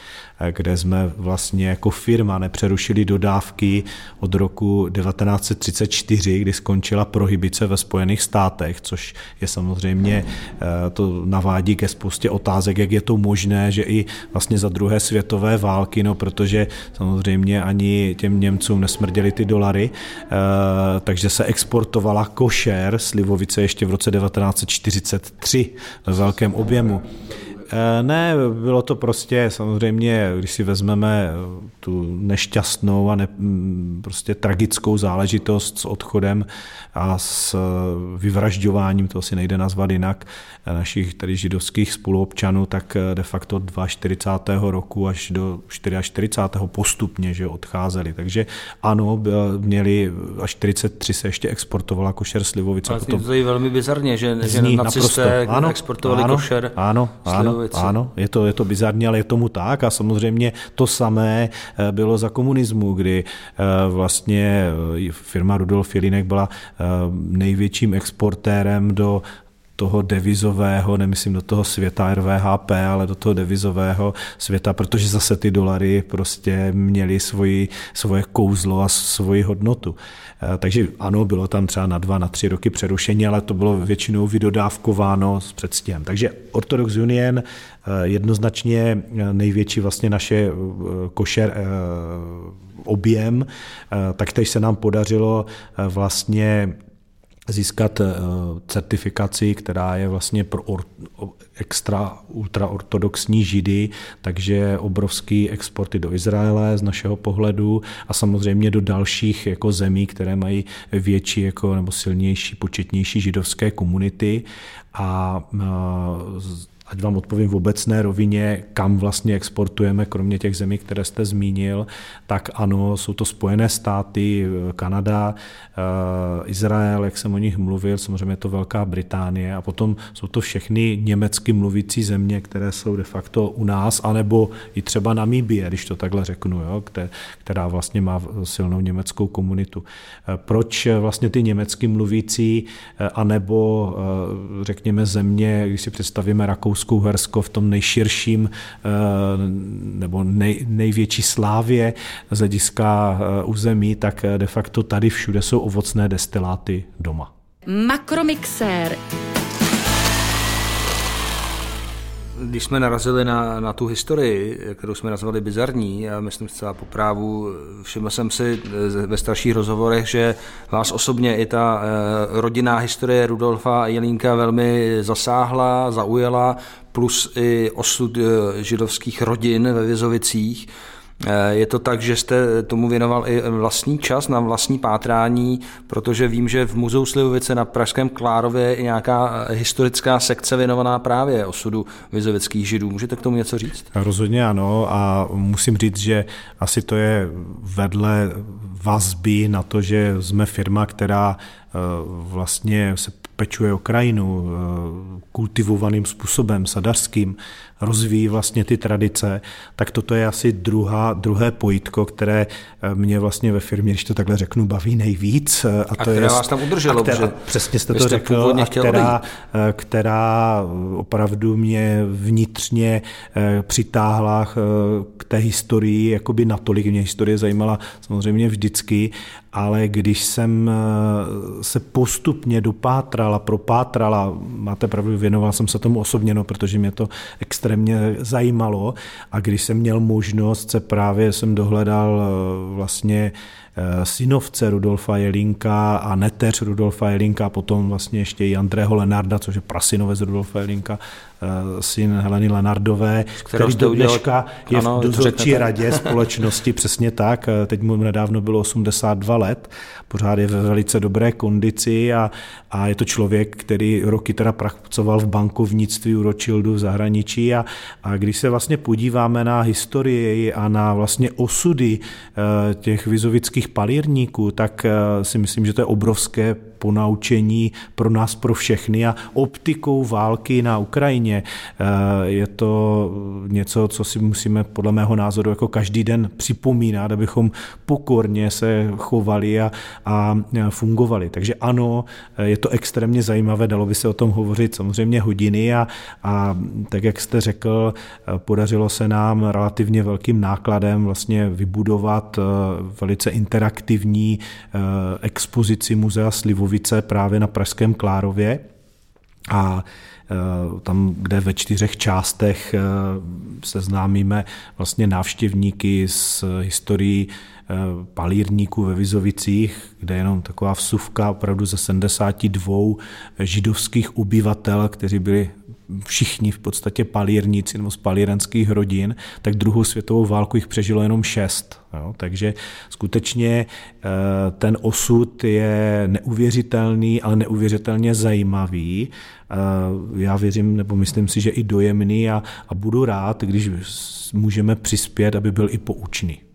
kde jsme vlastně jako firma nepřerušili dodávky od roku 1934, kdy skončila prohybice ve Spojených státech, což je samozřejmě, eh, to navádí ke spoustě otázek, jak je to možné, že i vlastně za druhé světové války, no protože samozřejmě ani těm Němcům nesmrděly ty dolary, eh, takže se exportovala košer, slivovice ještě v roce 1943 ve velkém objemu. Eh, ne, bylo to prostě samozřejmě, když si vezmeme eh, tu nešťastnou a ne, mm, prostě tragickou záležitost s odchodem a s eh, vyvražďováním, to si nejde nazvat jinak, našich tady židovských spoluobčanů, tak de facto 42. roku až do 44. postupně, že odcházeli. Takže ano, měli až 43 se ještě exportovala košer slivovice. Ale potom... to je velmi bizarně, že, že nacisté ano, exportovali ano, košer ano, ano, ano, je to, je to bizarní, ale je tomu tak. A samozřejmě to samé eh, bylo za komunismu, kdy eh, vlastně eh, firma Rudolf Jelinek byla největším exportérem do toho devizového, nemyslím do toho světa RVHP, ale do toho devizového světa, protože zase ty dolary prostě měly svoji, svoje kouzlo a svoji hodnotu. Eh, takže ano, bylo tam třeba na dva, na tři roky přerušení, ale to bylo většinou vydodávkováno s předstihem. Takže Orthodox Union eh, jednoznačně eh, největší vlastně naše košer objem, tak teď se nám podařilo vlastně získat certifikaci, která je vlastně pro extra ultraortodoxní židy, takže obrovský exporty do Izraele z našeho pohledu a samozřejmě do dalších jako zemí, které mají větší jako, nebo silnější, početnější židovské komunity. A ať vám odpovím v obecné rovině, kam vlastně exportujeme, kromě těch zemí, které jste zmínil, tak ano, jsou to Spojené státy, Kanada, eh, Izrael, jak jsem o nich mluvil, samozřejmě je to Velká Británie a potom jsou to všechny německy mluvící země, které jsou de facto u nás, anebo i třeba Namíbie, když to takhle řeknu, jo, která vlastně má silnou německou komunitu. Eh, proč vlastně ty německy mluvící, eh, anebo řekněme země, když si představíme Rakousko, Rakousko-Uhersko v tom nejširším eh, nebo nej, největší slávě z hlediska eh, území, tak de facto tady všude jsou ovocné destiláty doma. Makromixér když jsme narazili na, na tu historii, kterou jsme nazvali bizarní, a myslím zcela po právu, všiml jsem si ve starších rozhovorech, že vás osobně i ta eh, rodinná historie Rudolfa a Jelínka velmi zasáhla, zaujala, plus i osud eh, židovských rodin ve Vězovicích. Eh, je to tak, že jste tomu věnoval i vlastní čas na vlastní pátrání, protože vím, že v Muzeu Slivovice na Pražském Klárově je nějaká eh, historická sekce věnovaná právě osudu vizovických židů. Můžete k tomu něco říct? Rozhodně ano a musím říct, že asi to je vedle vazby na to, že jsme firma, která vlastně se pečuje o krajinu kultivovaným způsobem, sadařským, rozvíjí vlastně ty tradice, tak toto je asi druhá, druhé pojítko, které eh, mě vlastně ve firmě, když to takhle řeknu, baví nejvíc. Eh, a, a to které je, vás tam udrželo, a která, že přesně jste to jste řekl, a která, eh, která opravdu mě vnitřně přitáhla k té historii, jakoby natolik mě historie zajímala samozřejmě vždycky ale když jsem eh, se postupně dopátrala, propátrala, máte pravdu, věnoval jsem se tomu osobně, no, protože mě to extrémně zajímalo a když jsem měl možnost se právě, jsem dohledal eh, vlastně synovce Rudolfa Jelinka a neteř Rudolfa Jelinka a potom vlastně ještě i Andrého Lenarda, což je prasinovec Rudolfa Jelinka, eh, syn Heleny Lenardové, který do dneška je ano, v dozorčí radě společnosti, přesně tak, eh, teď mu nedávno bylo 82 let, pořád je ve velice dobré kondici a, a je to člověk, který roky teda pracoval v bankovnictví u Rothschildu v zahraničí a, a když se vlastně podíváme na historii a na vlastně osudy těch vizovických palírníků, tak eh, si myslím, že to je obrovské ponaučení pro nás, pro všechny a optikou války na Ukrajině eh, je to něco, co si musíme podle mého názoru jako každý den připomínat, abychom pokorně se chovali a, a fungovali. Takže ano, je to extrémně zajímavé, dalo by se o tom hovořit samozřejmě hodiny a, a tak, jak jste řekl, podařilo se nám relativně velkým nákladem vlastně vybudovat eh, velice interaktivní eh, expozici Muzea Slivovice Budovice právě na Pražském Klárově. A e, tam, kde ve čtyřech částech e, seznámíme vlastně návštěvníky s historií e, palírníků ve Vizovicích, kde je jenom taková vsuvka opravdu ze 72 židovských obyvatel, kteří byli všichni v podstatě palírníci nebo z palírenských rodin, tak druhou světovou válku jich přežilo jenom šest. Jo? Takže skutečně eh, ten osud je neuvěřitelný, ale neuvěřitelně zajímavý. Eh, já věřím, nebo myslím si, že i dojemný a, a budu rád, když můžeme přispět, aby byl i poučný.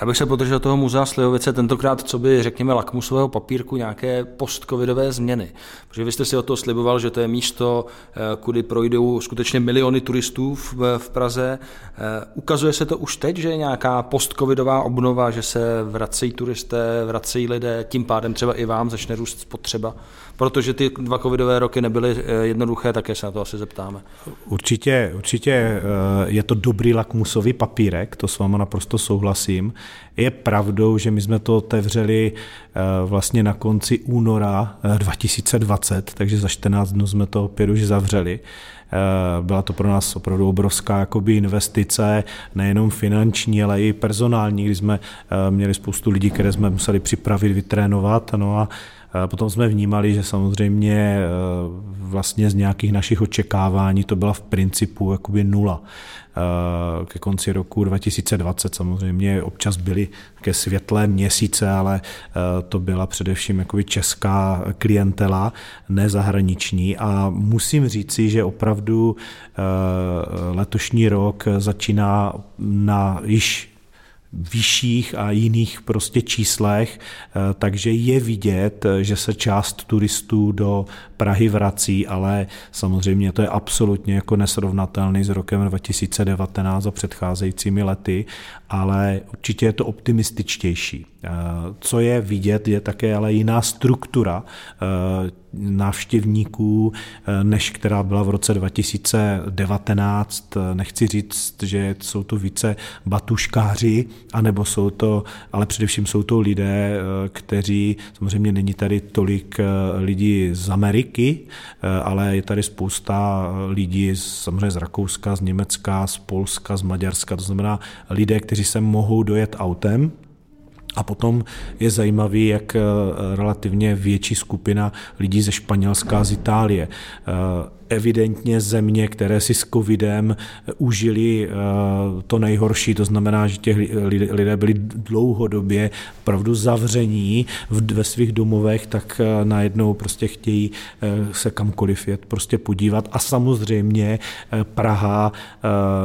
Já bych se podržel toho muzea Slivovice tentokrát, co by, řekněme, lakmusového papírku nějaké postcovidové změny. Protože vy jste si o to sliboval, že to je místo, eh, kudy projdou skutečně miliony turistů v, v Praze. Eh, ukazuje se to už teď, že je nějaká postcovidová obnova, že se vracejí turisté, vracejí lidé, tím pádem třeba i vám začne růst spotřeba? Protože ty dva covidové roky nebyly eh, jednoduché, také se na to asi zeptáme. Určitě, určitě je to dobrý lakmusový papírek, to s váma naprosto souhlasím. Je pravdou, že my jsme to otevřeli eh, vlastně na konci února 2020, eh, takže za 14 dnů jsme to opět už zavřeli. Eh, byla to pro nás opravdu obrovská jakoby investice, nejenom finanční, ale i personální, kdy jsme měli spoustu lidí, které jsme museli připravit, vytrénovat. No a Potom jsme vnímali, že samozřejmě vlastně z nějakých našich očekávání to byla v principu jakoby nula. Eh, ke konci roku 2020 samozřejmě občas byly také světlé měsíce, ale eh, to byla především jakoby česká klientela, ne zahraniční a musím říci, že opravdu eh, letošní rok začíná na již vyšších a jiných prostě číslech, eh, takže je vidět, že se část turistů do Prahy vrací, ale samozřejmě to je absolutně jako nesrovnatelný s rokem 2019 a předcházejícími lety, ale určitě je to optimističtější. Eh, co je vidět, je také ale jiná struktura eh, návštěvníků, eh, než která byla v roce 2019. Nechci říct, že jsou to více batuškáři, anebo jsou to, ale především jsou to lidé, kteří, samozřejmě není tady tolik lidí z Ameriky, ale je tady spousta lidí samozřejmě z Rakouska, z Německa, z Polska, z Maďarska, to znamená lidé, kteří se mohou dojet autem, a potom je zajímavý, jak eh, relativně větší skupina lidí ze Španělska a z Itálie. Eh, evidentně země, které si s covidem eh, užili to nejhorší, to znamená, že těch lidé byli dlouhodobě opravdu zavření ve svých domovech, tak najednou prostě chtějí se kamkoliv jet prostě podívat. A samozřejmě Praha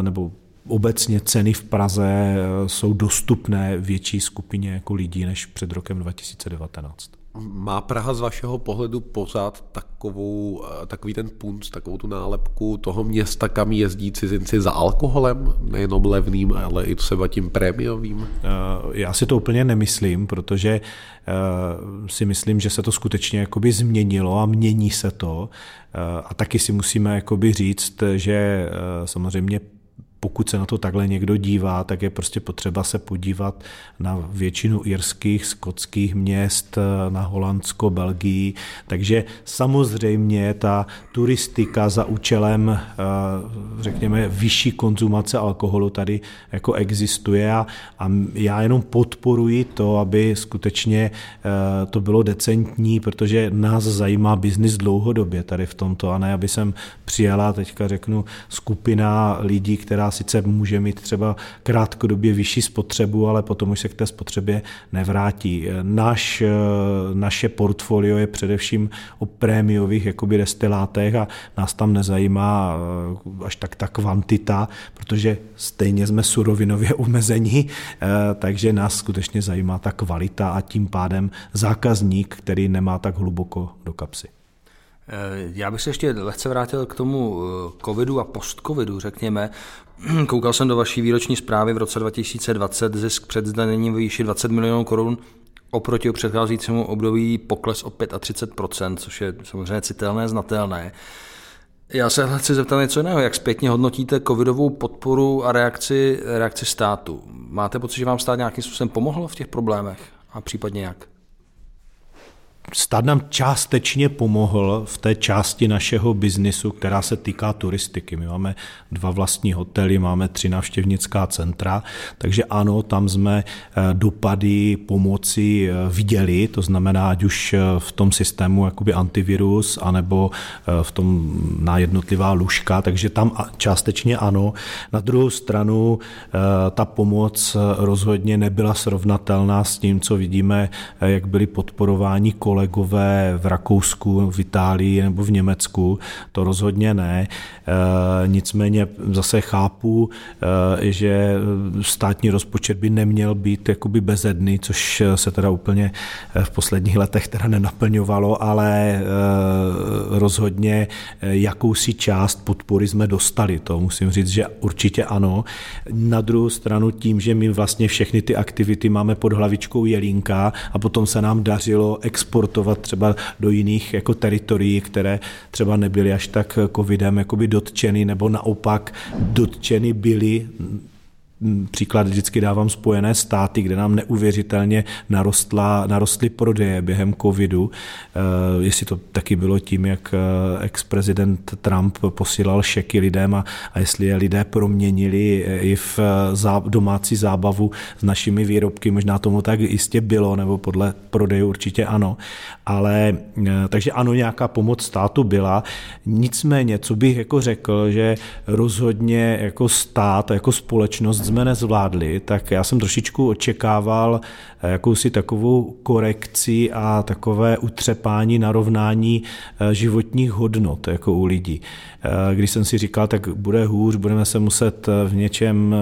nebo obecně ceny v Praze eh, jsou dostupné větší skupině jako lidí než před rokem 2019. Má Praha z vašeho pohledu pořád takovou, eh, takový ten punt, takovou tu nálepku toho města, kam jezdí cizinci za alkoholem, nejenom levným, ale i třeba tím prémiovým? Eh, já si to úplně nemyslím, protože si myslím, že se to skutečně jakoby změnilo a mění se to. A taky si musíme jakoby říct, že samozřejmě pokud se na to takhle někdo dívá, tak je prostě potřeba se podívat na většinu irských, skotských měst, na Holandsko, Belgii. Takže samozřejmě ta turistika za účelem, eh, řekněme, vyšší konzumace alkoholu tady jako existuje a, a já jenom podporuji to, aby skutečně eh, to bylo decentní, protože nás zajímá biznis dlouhodobě tady v tomto a ne, aby jsem přijela, teďka řeknu, skupina lidí, která sice může mít třeba krátkodobě vyšší spotřebu, ale potom už se k té spotřebě nevrátí. Naš, naše portfolio je především o prémiových jakoby destilátech a nás tam nezajímá eh, až tak ta kvantita, protože stejně jsme surovinově omezení, eh, takže nás skutečně zajímá ta kvalita a tím pádem zákazník, který nemá tak hluboko do kapsy. Eh, já bych se ještě lehce vrátil k tomu eh, covidu a post-covidu, řekněme. Koukal jsem do vaší výroční zprávy v roce 2020, zisk před zdaněním výši 20 milionů korun oproti předcházejícímu období pokles o 35%, což je samozřejmě citelné, znatelné. Já se chci zeptat něco jiného. Jak zpětně hodnotíte covidovou podporu a reakci, reakci státu? Máte pocit, že vám stát nějakým způsobem pomohl v těch problémech a případně jak? Stát nám částečně pomohl v té části našeho biznisu, která se týká turistiky. My máme dva vlastní hotely, máme tři návštěvnická centra, takže ano, tam jsme eh, dopady pomoci eh, viděli, to znamená, ať už eh, v tom systému jakoby antivirus, anebo v tom na jednotlivá lůžka, takže tam částečně ano. Na druhou stranu ta pomoc rozhodně nebyla srovnatelná s tím, co vidíme, jak byly podporováni kolegy kolegové v Rakousku, v Itálii nebo v Německu, to rozhodně ne. E, nicméně zase chápu, e, že státní rozpočet by neměl být jakoby bezedný, což se teda úplně v posledních letech teda nenaplňovalo, ale rozhodně jakousi část podpory jsme dostali. To musím říct, že určitě ano. Na druhou stranu tím, že my vlastně všechny ty aktivity máme pod hlavičkou Jelínka a potom se nám dařilo export exportovat třeba do jiných jako teritorií, které třeba nebyly až tak covidem jakoby dotčeny, nebo naopak dotčeny byly příklad vždycky dávám Spojené státy, kde nám neuvěřitelně narostla, narostly prodeje během covidu. Eh, jestli to taky bylo tím, jak eh, ex-prezident Trump posílal šeky lidem a, a jestli je lidé proměnili i v domácí zábavu s našimi výrobky, možná tomu tak jistě bylo, nebo podle prodeju určitě ano. Ale takže ano, nějaká pomoc státu byla. Nicméně, co bych jako řekl, že rozhodně jako stát, jako společnost jsme nezvládli, tak já jsem trošičku očekával eh, jakousi takovou korekci a takové utřepání, narovnání eh, životních hodnot jako u lidí. Eh, když jsem si říkal, tak bude hůř, budeme se muset v něčem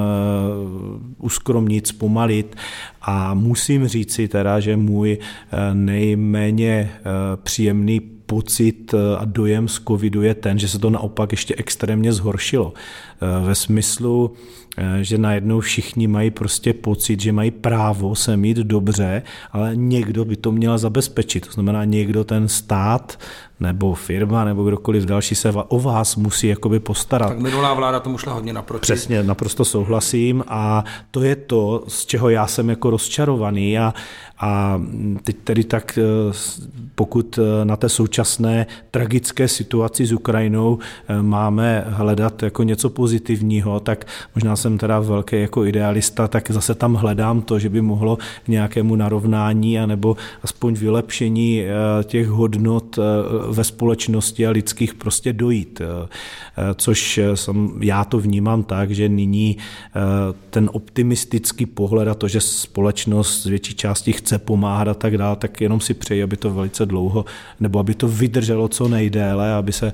uskromnit, zpomalit a musím říci teda, že můj nejméně příjemný pocit a dojem z covidu je ten, že se to naopak ještě extrémně zhoršilo. Ve smyslu, že najednou všichni mají prostě pocit, že mají právo se mít dobře, ale někdo by to měl zabezpečit. To znamená, někdo ten stát nebo firma nebo kdokoliv další se o vás musí jakoby postarat. Tak minulá vláda tomu šla hodně naproti. Přesně, naprosto souhlasím a to je to, z čeho já jsem jako rozčarovaný a, a teď tedy tak, eh, pokud eh, na té současné tragické situaci s Ukrajinou máme hledat jako něco pozitivního, tak možná jsem teda velký jako idealista, tak zase tam hledám to, že by mohlo k nějakému narovnání anebo aspoň vylepšení eh, těch hodnot eh, ve společnosti a lidských prostě dojít. Eh, což jsem, já to vnímám tak, že nyní ten optimistický pohled a to, že společnost z větší části chce pomáhat a tak dále, tak jenom si přeji, aby to velice dlouho, nebo aby to vydrželo co nejdéle, aby se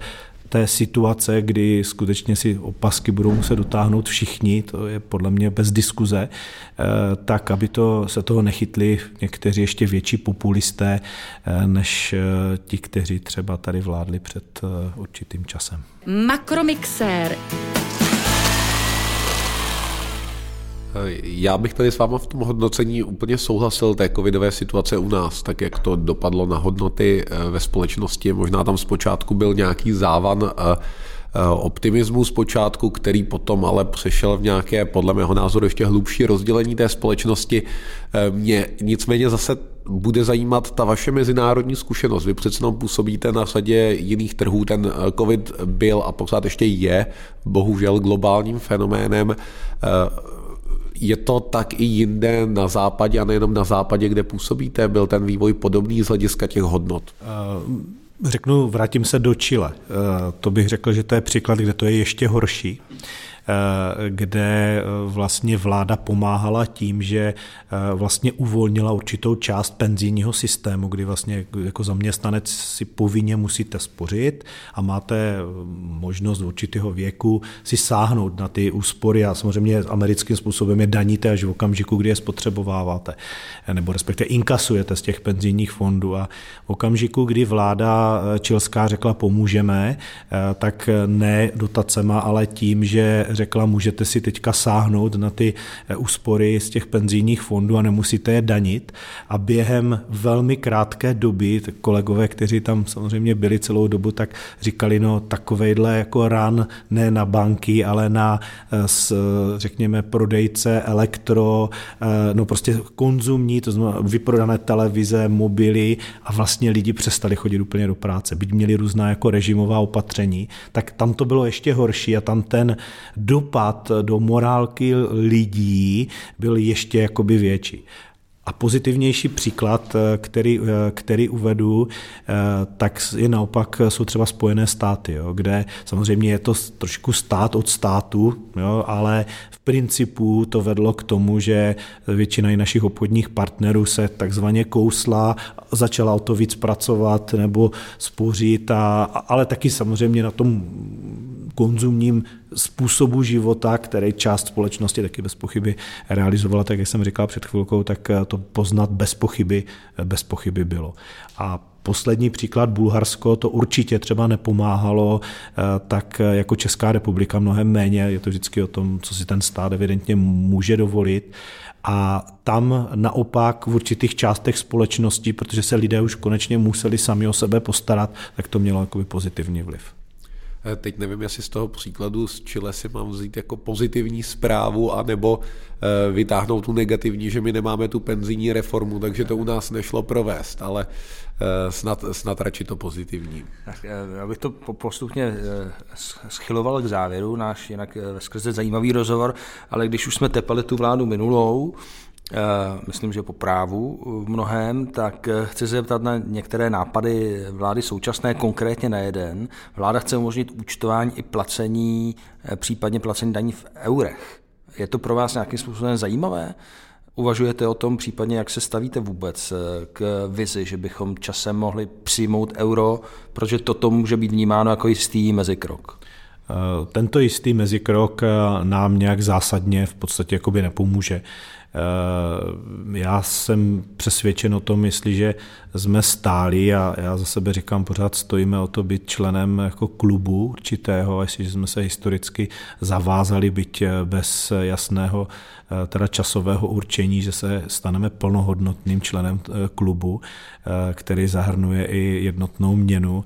té situace, kdy skutečně si opasky budou muset dotáhnout všichni, to je podle mě bez diskuze, eh, tak aby to, se toho nechytli někteří ještě větší populisté, eh, než ti, kteří třeba tady vládli před určitým časem. Makromixér. Já bych tady s váma v tom hodnocení úplně souhlasil té covidové situace u nás, tak jak to dopadlo na hodnoty eh, ve společnosti. Možná tam zpočátku byl nějaký závan eh, eh, optimismu zpočátku, který potom ale přešel v nějaké, podle mého názoru, ještě hlubší rozdělení té společnosti. Mě nicméně zase bude zajímat ta vaše mezinárodní zkušenost. Vy přece jenom působíte na sadě jiných trhů. Ten COVID byl a pořád ještě je bohužel globálním fenoménem je to tak i jinde na západě a nejenom na západě, kde působíte? Byl ten vývoj podobný z hlediska těch hodnot? Řeknu, vrátím se do Chile. To bych řekl, že to je příklad, kde to je ještě horší. Eh, kde eh, vlastně vláda pomáhala tím, že eh, vlastně uvolnila určitou část penzijního systému, kdy vlastně jako zaměstnanec si povinně musíte spořit a máte možnost určitého věku si sáhnout na ty úspory a samozřejmě americkým způsobem je daníte až v okamžiku, kdy je spotřebováváte, nebo respektive inkasujete z těch penzijních fondů. A v okamžiku, kdy vláda čilská řekla pomůžeme, tak ne dotacema, ale tím, že řekla, můžete si teďka sáhnout na ty eh, úspory z těch penzijních fondů a nemusíte je danit. A během velmi krátké doby, kolegové, kteří tam samozřejmě byli celou dobu, tak říkali, no takovejhle jako ran ne na banky, ale na, eh, řekněme, prodejce elektro, eh, no prostě konzumní, to znamená vyprodané televize, mobily a vlastně lidi přestali chodit úplně do práce. Byť měli různá jako režimová opatření, tak tam to bylo ještě horší a tam ten dopad do morálky lidí byl ještě jakoby větší. A pozitivnější příklad, který, který uvedu, tak je naopak, jsou třeba Spojené státy, jo, kde samozřejmě je to trošku stát od státu, jo, ale v principu to vedlo k tomu, že většina i našich obchodních partnerů se takzvaně kousla, začala o to víc pracovat nebo spořit, a, ale taky samozřejmě na tom konzumním způsobu života, který část společnosti taky bez pochyby realizovala, tak jak jsem říkal před chvilkou, tak to poznat bez pochyby, bez pochyby bylo. A Poslední příklad, Bulharsko, to určitě třeba nepomáhalo, tak jako Česká republika mnohem méně, je to vždycky o tom, co si ten stát evidentně může dovolit. A tam naopak v určitých částech společnosti, protože se lidé už konečně museli sami o sebe postarat, tak to mělo jakoby pozitivní vliv. Eh, teď nevím, jestli z toho příkladu z Chile si mám vzít jako pozitivní zprávu, anebo eh, vytáhnout tu negativní, že my nemáme tu penzijní reformu, takže to u nás nešlo provést, ale eh, snad, snad radši to pozitivní. Tak, já bych to postupně schyloval k závěru, náš jinak skrze zajímavý rozhovor, ale když už jsme tepali tu vládu minulou, myslím, že po právu v mnohem, tak eh, chci se zeptat na některé nápady vlády současné, konkrétně na jeden. Vláda chce umožnit účtování i placení, eh, případně placení daní v eurech. Je to pro vás nějakým způsobem zajímavé? Uvažujete o tom případně, jak se stavíte vůbec k vizi, že bychom časem mohli přijmout euro, protože toto může být vnímáno jako jistý mezikrok? Tento jistý mezikrok nám nějak zásadně v podstatě jakoby nepomůže. Já jsem přesvědčen o tom, jestliže jsme stáli a já za sebe říkám, pořád stojíme o to být členem jako klubu určitého, jestliže jsme se historicky zavázali být bez jasného Eh, teda časového určení, že se staneme plnohodnotným členem eh, klubu, eh, který zahrnuje i jednotnou měnu,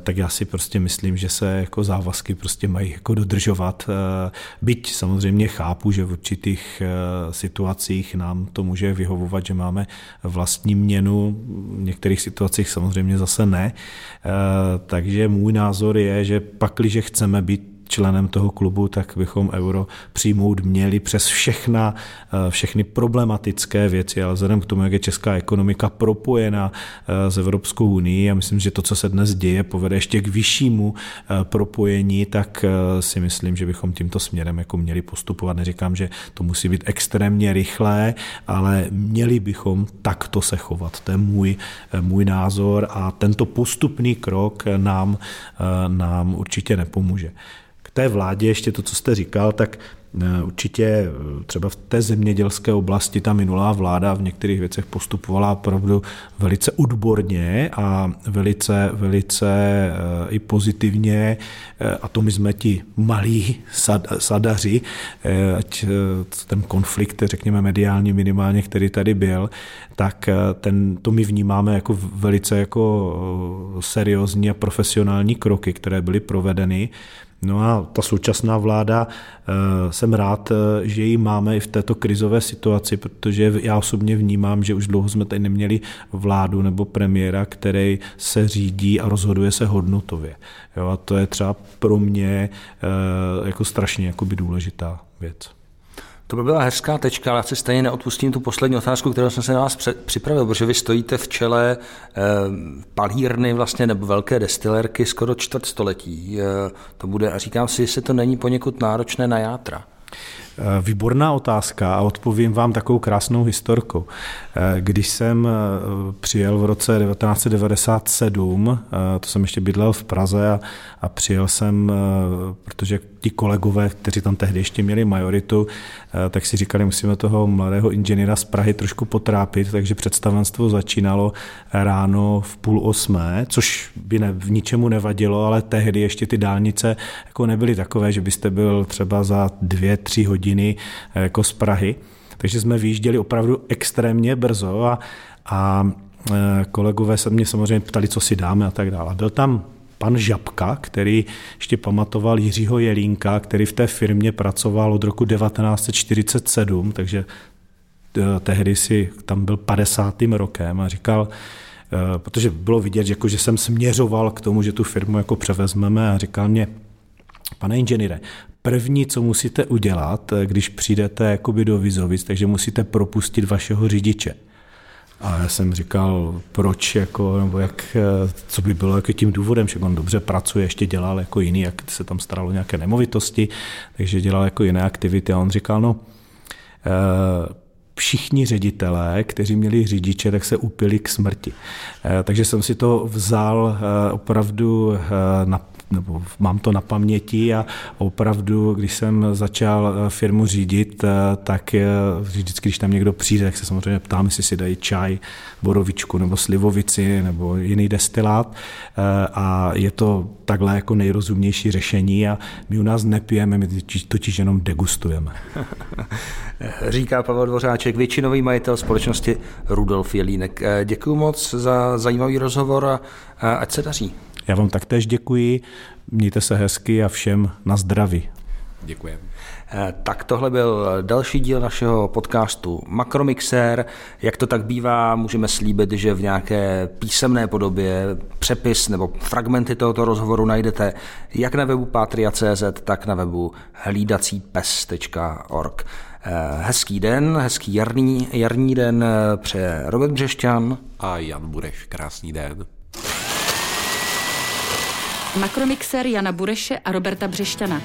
tak já si prostě myslím, že se jako závazky prostě mají jako dodržovat. Byť samozřejmě chápu, že v určitých situacích nám to může vyhovovat, že máme vlastní měnu, některých situacích samozřejmě zase ne. Takže můj názor je, že pakliže chceme být členem toho klubu, tak bychom euro přijmout měli přes všechna, eh, všechny problematické věci, ale vzhledem k tomu, jak je česká ekonomika propojena eh, s Evropskou unii a myslím, že to, co se dnes děje, povede ještě k vyššímu propojení, tak si myslím, že bychom tímto směrem jako měli postupovat. Neříkám, že to musí být extrémně rychlé, ale měli bychom takto se chovat. To je můj, můj názor a tento postupný krok nám, nám určitě nepomůže. Té vládě ještě to, co jste říkal, tak Eh, určitě eh, třeba v té zemědělské oblasti ta minulá vláda v některých věcech postupovala opravdu velice odborně a velice, velice eh, i pozitivně a to my jsme ti malí sad, sadaři, ať ten konflikt, řekněme mediální minimálně, který tady byl, tak ten, to my vnímáme jako velice jako seriózní a profesionální kroky, které byly provedeny. No a ta současná vláda, eh, jsem rád, eh, že ji máme i v této krizové situaci, protože já osobně vnímám, že už dlouho jsme tady neměli vládu nebo premiéra, který se řídí a rozhoduje se hodnotově. Jo, a to je třeba pro mě eh, jako strašně jakoby důležitá věc. To by byla hezká tečka, ale já si stejně neodpustím tu poslední otázku, kterou jsem se na vás připravil, protože vy stojíte v čele eh, palírny vlastně nebo velké destilérky skoro čtvrt století. Eh, to bude, a říkám si, jestli to není poněkud náročné na játra. Eh, výborná otázka a odpovím vám takovou krásnou historku. Eh, když jsem eh, přijel v roce 1997, to jsem ještě bydlel v Praze a, a přijel jsem, protože ti kolegové, kteří tam tehdy ještě měli majoritu, tak si říkali, musíme toho mladého inženýra z Prahy trošku potrápit, takže představenstvo začínalo ráno v půl osmé, což by ne, v ničemu nevadilo, ale tehdy ještě ty dálnice jako nebyly takové, že byste byl třeba za dvě, tři hodiny jako z Prahy. Takže jsme vyjížděli opravdu extrémně brzo a, a e, kolegové se mě samozřejmě ptali, co si dáme a tak dále. Byl tam pan Žabka, který ještě pamatoval Jiřího Jelínka, který v té firmě pracoval od roku 1947, takže e, tehdy si tam byl 50. rokem a říkal, e, protože bylo vidět, jako, že jsem směřoval k tomu, že tu firmu jako převezmeme a říkal mě, pane inženýre, první, co musíte udělat, když přijdete jakoby do Vizovic, takže musíte propustit vašeho řidiče. A já jsem říkal, proč, jako, nebo jak, co by bylo jako tím důvodem, že on dobře pracuje, ještě dělal jako jiný, jak se tam staralo nějaké nemovitosti, takže dělal jako jiné aktivity. A on říkal, no, eh, všichni ředitelé, kteří měli řidiče, tak se upili k smrti. Eh, takže jsem si to vzal eh, opravdu na nebo mám to na paměti a opravdu, když jsem začal eh, firmu řídit, eh, tak vždycky, když tam někdo přijde, tak se samozřejmě ptám, jestli si dají čaj, borovičku nebo slivovici nebo jiný destilát eh, a je to takhle jako nejrozumnější řešení a my u nás nepijeme, my totiž jenom degustujeme. Říká Pavel Dvořáček, většinový majitel společnosti Rudolf Jelínek. Děkuji moc za zajímavý rozhovor a ať se daří. Já vám taktéž děkuji, mějte se hezky a všem na zdraví. Děkujeme. Eh, tak tohle byl další díl našeho podcastu Makromixer. Jak to tak bývá, můžeme slíbit, že v nějaké písemné podobě přepis nebo fragmenty tohoto rozhovoru najdete jak na webu patria.cz, tak na webu hlídacípes.org. Eh, hezký den, hezký jarní, jarní den eh, přeje Robert Břešťan a Jan Bureš. Krásný den. Makromixer Jana Bureše a Roberta Břešťana.